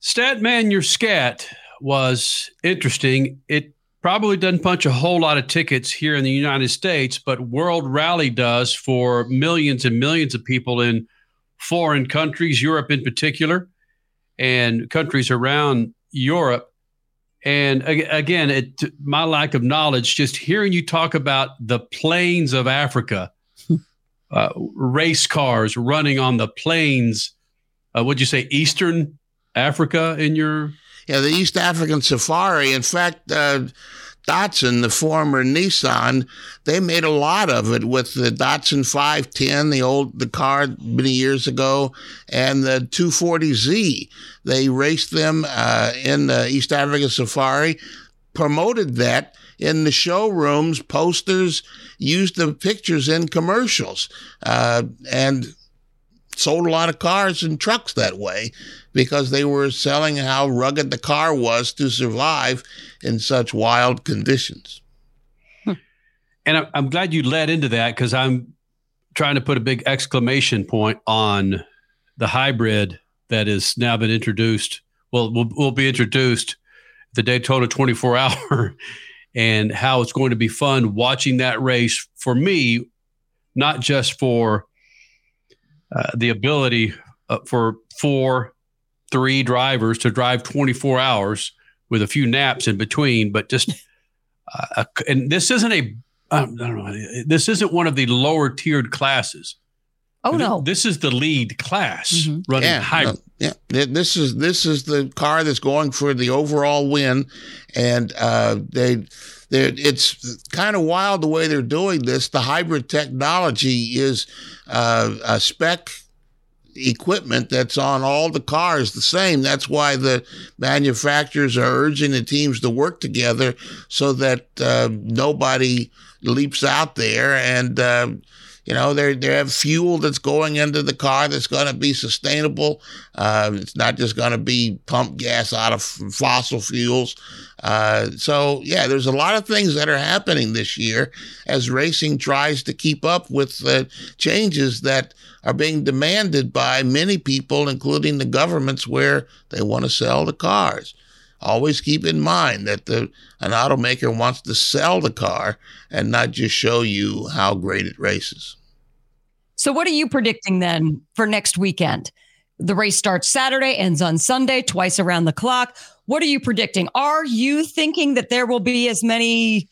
Statman your scat was interesting. It probably doesn't punch a whole lot of tickets here in the united states but world rally does for millions and millions of people in foreign countries, Europe in particular, and countries around Europe. And again, it my lack of knowledge, just hearing you talk about the plains of Africa, [LAUGHS] uh, race cars running on the plains. Uh, would you say Eastern Africa in your? Yeah, the East African Safari. In fact, uh, Datsun, the former Nissan, they made a lot of it with the Datsun 510, the old the car many years ago, and the 240Z. They raced them uh, in the East African Safari, promoted that in the showrooms, posters, used the pictures in commercials, uh, and sold a lot of cars and trucks that way because they were selling how rugged the car was to survive in such wild conditions. And I'm, glad you led into that because I'm trying to put a big exclamation point on the hybrid that has now been introduced. Well, will, will be introduced the Daytona 24 [LAUGHS] hour and how it's going to be fun watching that race for me, not just for uh, the ability uh, for four, three drivers to drive 24 hours with a few naps in between, but just, [LAUGHS] uh, and this isn't a, um, don't know, this isn't one of the lower tiered classes. Oh no, this is the lead class running yeah, hybrid. no, yeah. This is this is the car that's going for the overall win, and uh, they. They're, it's kind of wild the way they're doing this. The hybrid technology is uh, a spec equipment that's on all the cars the same. That's why the manufacturers are urging the teams to work together so that uh, nobody leaps out there and. You know, they they have fuel that's going into the car that's going to be sustainable. Uh, it's not just going to be pump gas out of fossil fuels. Uh, so yeah, there's a lot of things that are happening this year as racing tries to keep up with the changes that are being demanded by many people, including the governments where they want to sell the cars. Always keep in mind that the an automaker wants to sell the car and not just show you how great it races. So, what are you predicting then for next weekend? The race starts Saturday, ends on Sunday, twice around the clock. What are you predicting? Are you thinking that there will be as many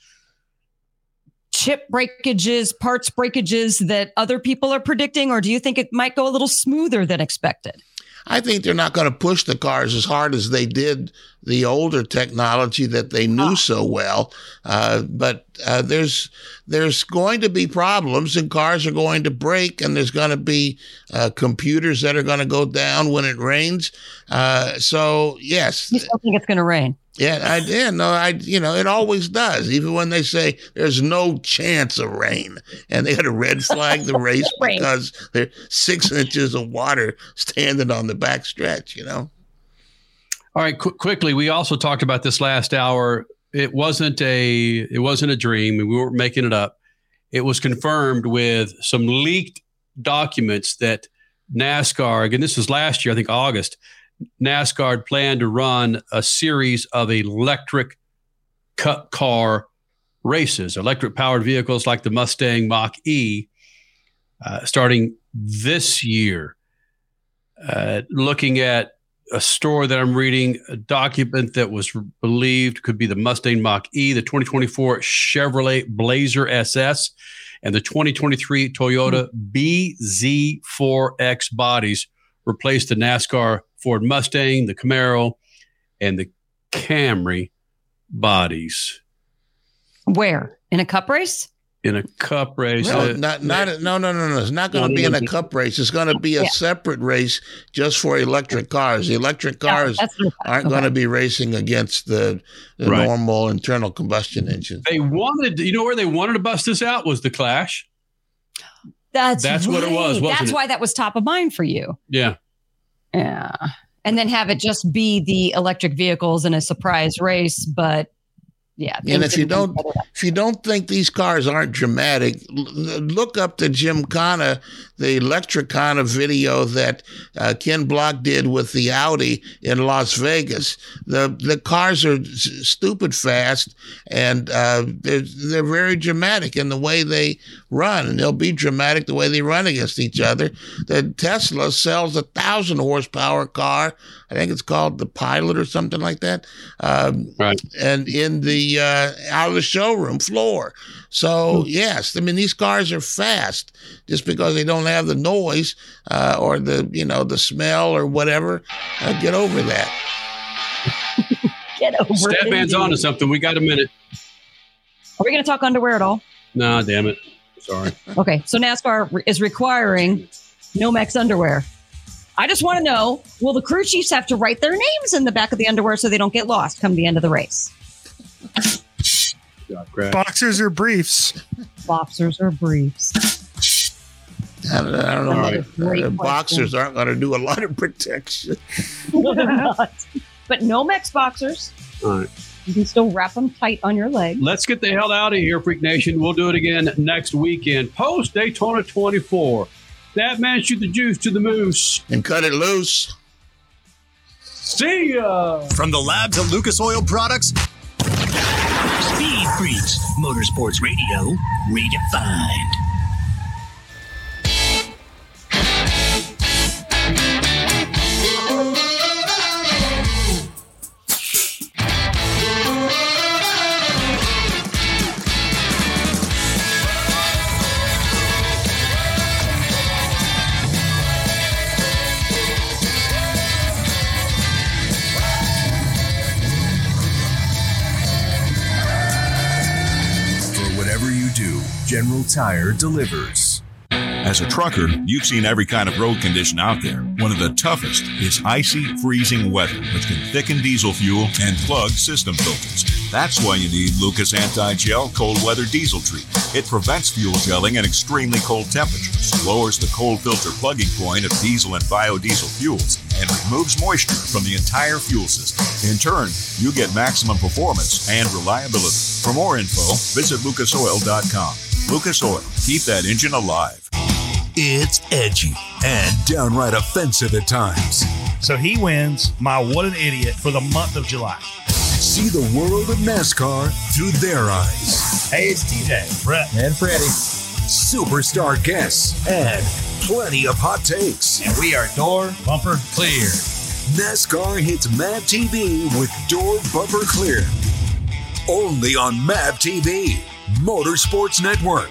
chip breakages, parts breakages that other people are predicting, or do you think it might go a little smoother than expected? I think they're not going to push the cars as hard as they did the older technology that they knew so well. Uh, but uh, there's there's going to be problems, and cars are going to break, and there's going to be uh, computers that are going to go down when it rains. Uh, so yes, You still think it's going to rain? Yeah, I [LAUGHS] yeah, no, I you know it always does. Even when they say there's no chance of rain, and they had [LAUGHS] to red flag the race because there's six [LAUGHS] inches of water standing on the back stretch. You know. All right, qu- quickly. We also talked about this last hour. It wasn't a it wasn't a dream, and we weren't making it up. It was confirmed with some leaked documents that NASCAR. Again, this was last year, I think August. NASCAR planned to run a series of electric cut car races, electric powered vehicles like the Mustang Mach E, uh, starting this year. Uh, looking at a story that I'm reading, a document that was believed could be the Mustang Mach E, the 2024 Chevrolet Blazer SS, and the 2023 Toyota BZ4X bodies replaced the NASCAR Ford Mustang, the Camaro, and the Camry bodies Where? In a cup race? in a cup race. No, Uh, not not no no no no. It's not going to be in a cup race. It's going to be a Yeah. separate race just for electric cars. The electric cars that's what I thought. aren't going to Okay. be racing against the, the Right. normal internal combustion engine. they wanted, you know, where they wanted to bust this out was the Clash. That's That's what it was, wasn't That's it? why that was top of mind for you. Yeah. Yeah. And then have it just be the electric vehicles in a surprise race, but yeah. And if you don't, if you don't think these cars aren't dramatic, look up the Gymkhana, the Electrikhana video that uh, Ken Block did with the Audi in Las Vegas. The the cars are s- stupid fast, and uh, they're they're very dramatic in the way they run, and they'll be dramatic the way they run against each other. The Tesla sells a thousand horsepower car I think it's called the Pilot or something like that. Um, right. And in the uh, out of the showroom floor. So yes, I mean these cars are fast just because they don't have the noise uh, or the you know the smell or whatever. Uh, get over that. [LAUGHS] Get over Stat it. man's on to something. We got a minute. Are we going to talk underwear at all? Nah, damn it. Sorry. Okay, so NASCAR is requiring Nomex underwear. I just want to know: Will the crew chiefs have to write their names in the back of the underwear so they don't get lost come the end of the race? Boxers or briefs? Boxers or briefs? I don't, I don't know. Another Uh, great question. boxers aren't going to do a lot of protection. [LAUGHS] but Nomex boxers, All right. You can still wrap them tight on your leg. Let's get the hell out of here, Freak Nation. We'll do it again next weekend, post Daytona 24. That man shoot the juice to the moose and cut it loose. See ya. From the labs of Lucas Oil Products, Speed Freaks, Motorsports Radio, redefined. General Tire delivers. As a trucker, you've seen every kind of road condition out there. One of the toughest is icy, freezing weather, which can thicken diesel fuel and plug system filters. That's why you need Lucas Anti-Gel Cold Weather Diesel Treat. It prevents fuel gelling at extremely cold temperatures, lowers the cold filter plugging point of diesel and biodiesel fuels, and removes moisture from the entire fuel system. In turn, you get maximum performance and reliability. For more info, visit lucasoil.com. Lucas Oil, keep that engine alive. It's edgy and downright offensive at times. So he wins my What an Idiot for the month of July. See the world of NASCAR through their eyes. Hey, it's TJ, Brett, and Freddie. Superstar guests and plenty of hot takes. And we are door bumper clear. NASCAR hits MAV TV with Door Bumper Clear. Only on MAV TV, Motorsports Network.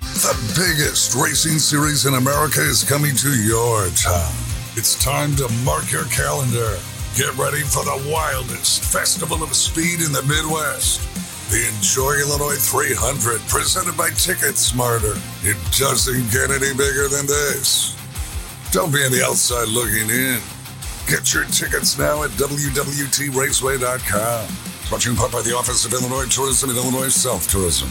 The biggest racing series in America is coming to your town. It's time to mark your calendar. Get ready for the wildest festival of speed in the Midwest. The Enjoy Illinois 300, presented by Ticket Smarter. It doesn't get any bigger than this. Don't be on the outside looking in. Get your tickets now at WWTRaceway.com. Brought to you in part by the Office of Illinois Tourism and Illinois South Tourism.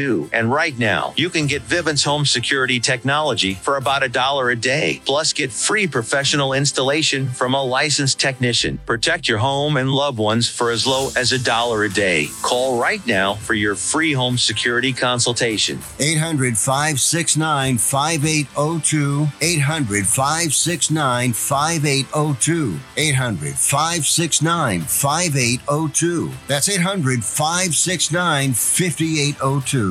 And right now, you can get Vivint's home security technology for about a dollar a day. Plus, get free professional installation from a licensed technician. Protect your home and loved ones for as low as a dollar a day. Call right now for your free home security consultation. 800 569 5802. 800 569 5802. 800 569 5802. That's 800 569 5802.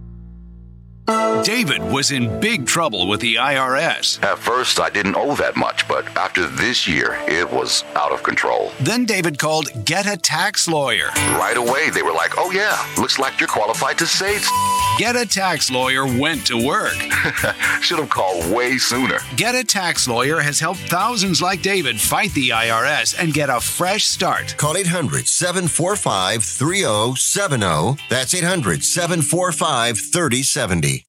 David was in big trouble with the IRS. At first, I didn't owe that much, but after this year, it was out of control. Then David called Get a Tax Lawyer. Right away, they were like, oh, yeah, looks like you're qualified to save. [LAUGHS] Get a Tax Lawyer went to work. Should have called way sooner. Get a Tax Lawyer has helped thousands like David fight the IRS and get a fresh start. Call 800 745 3070. That's 800 745 3070.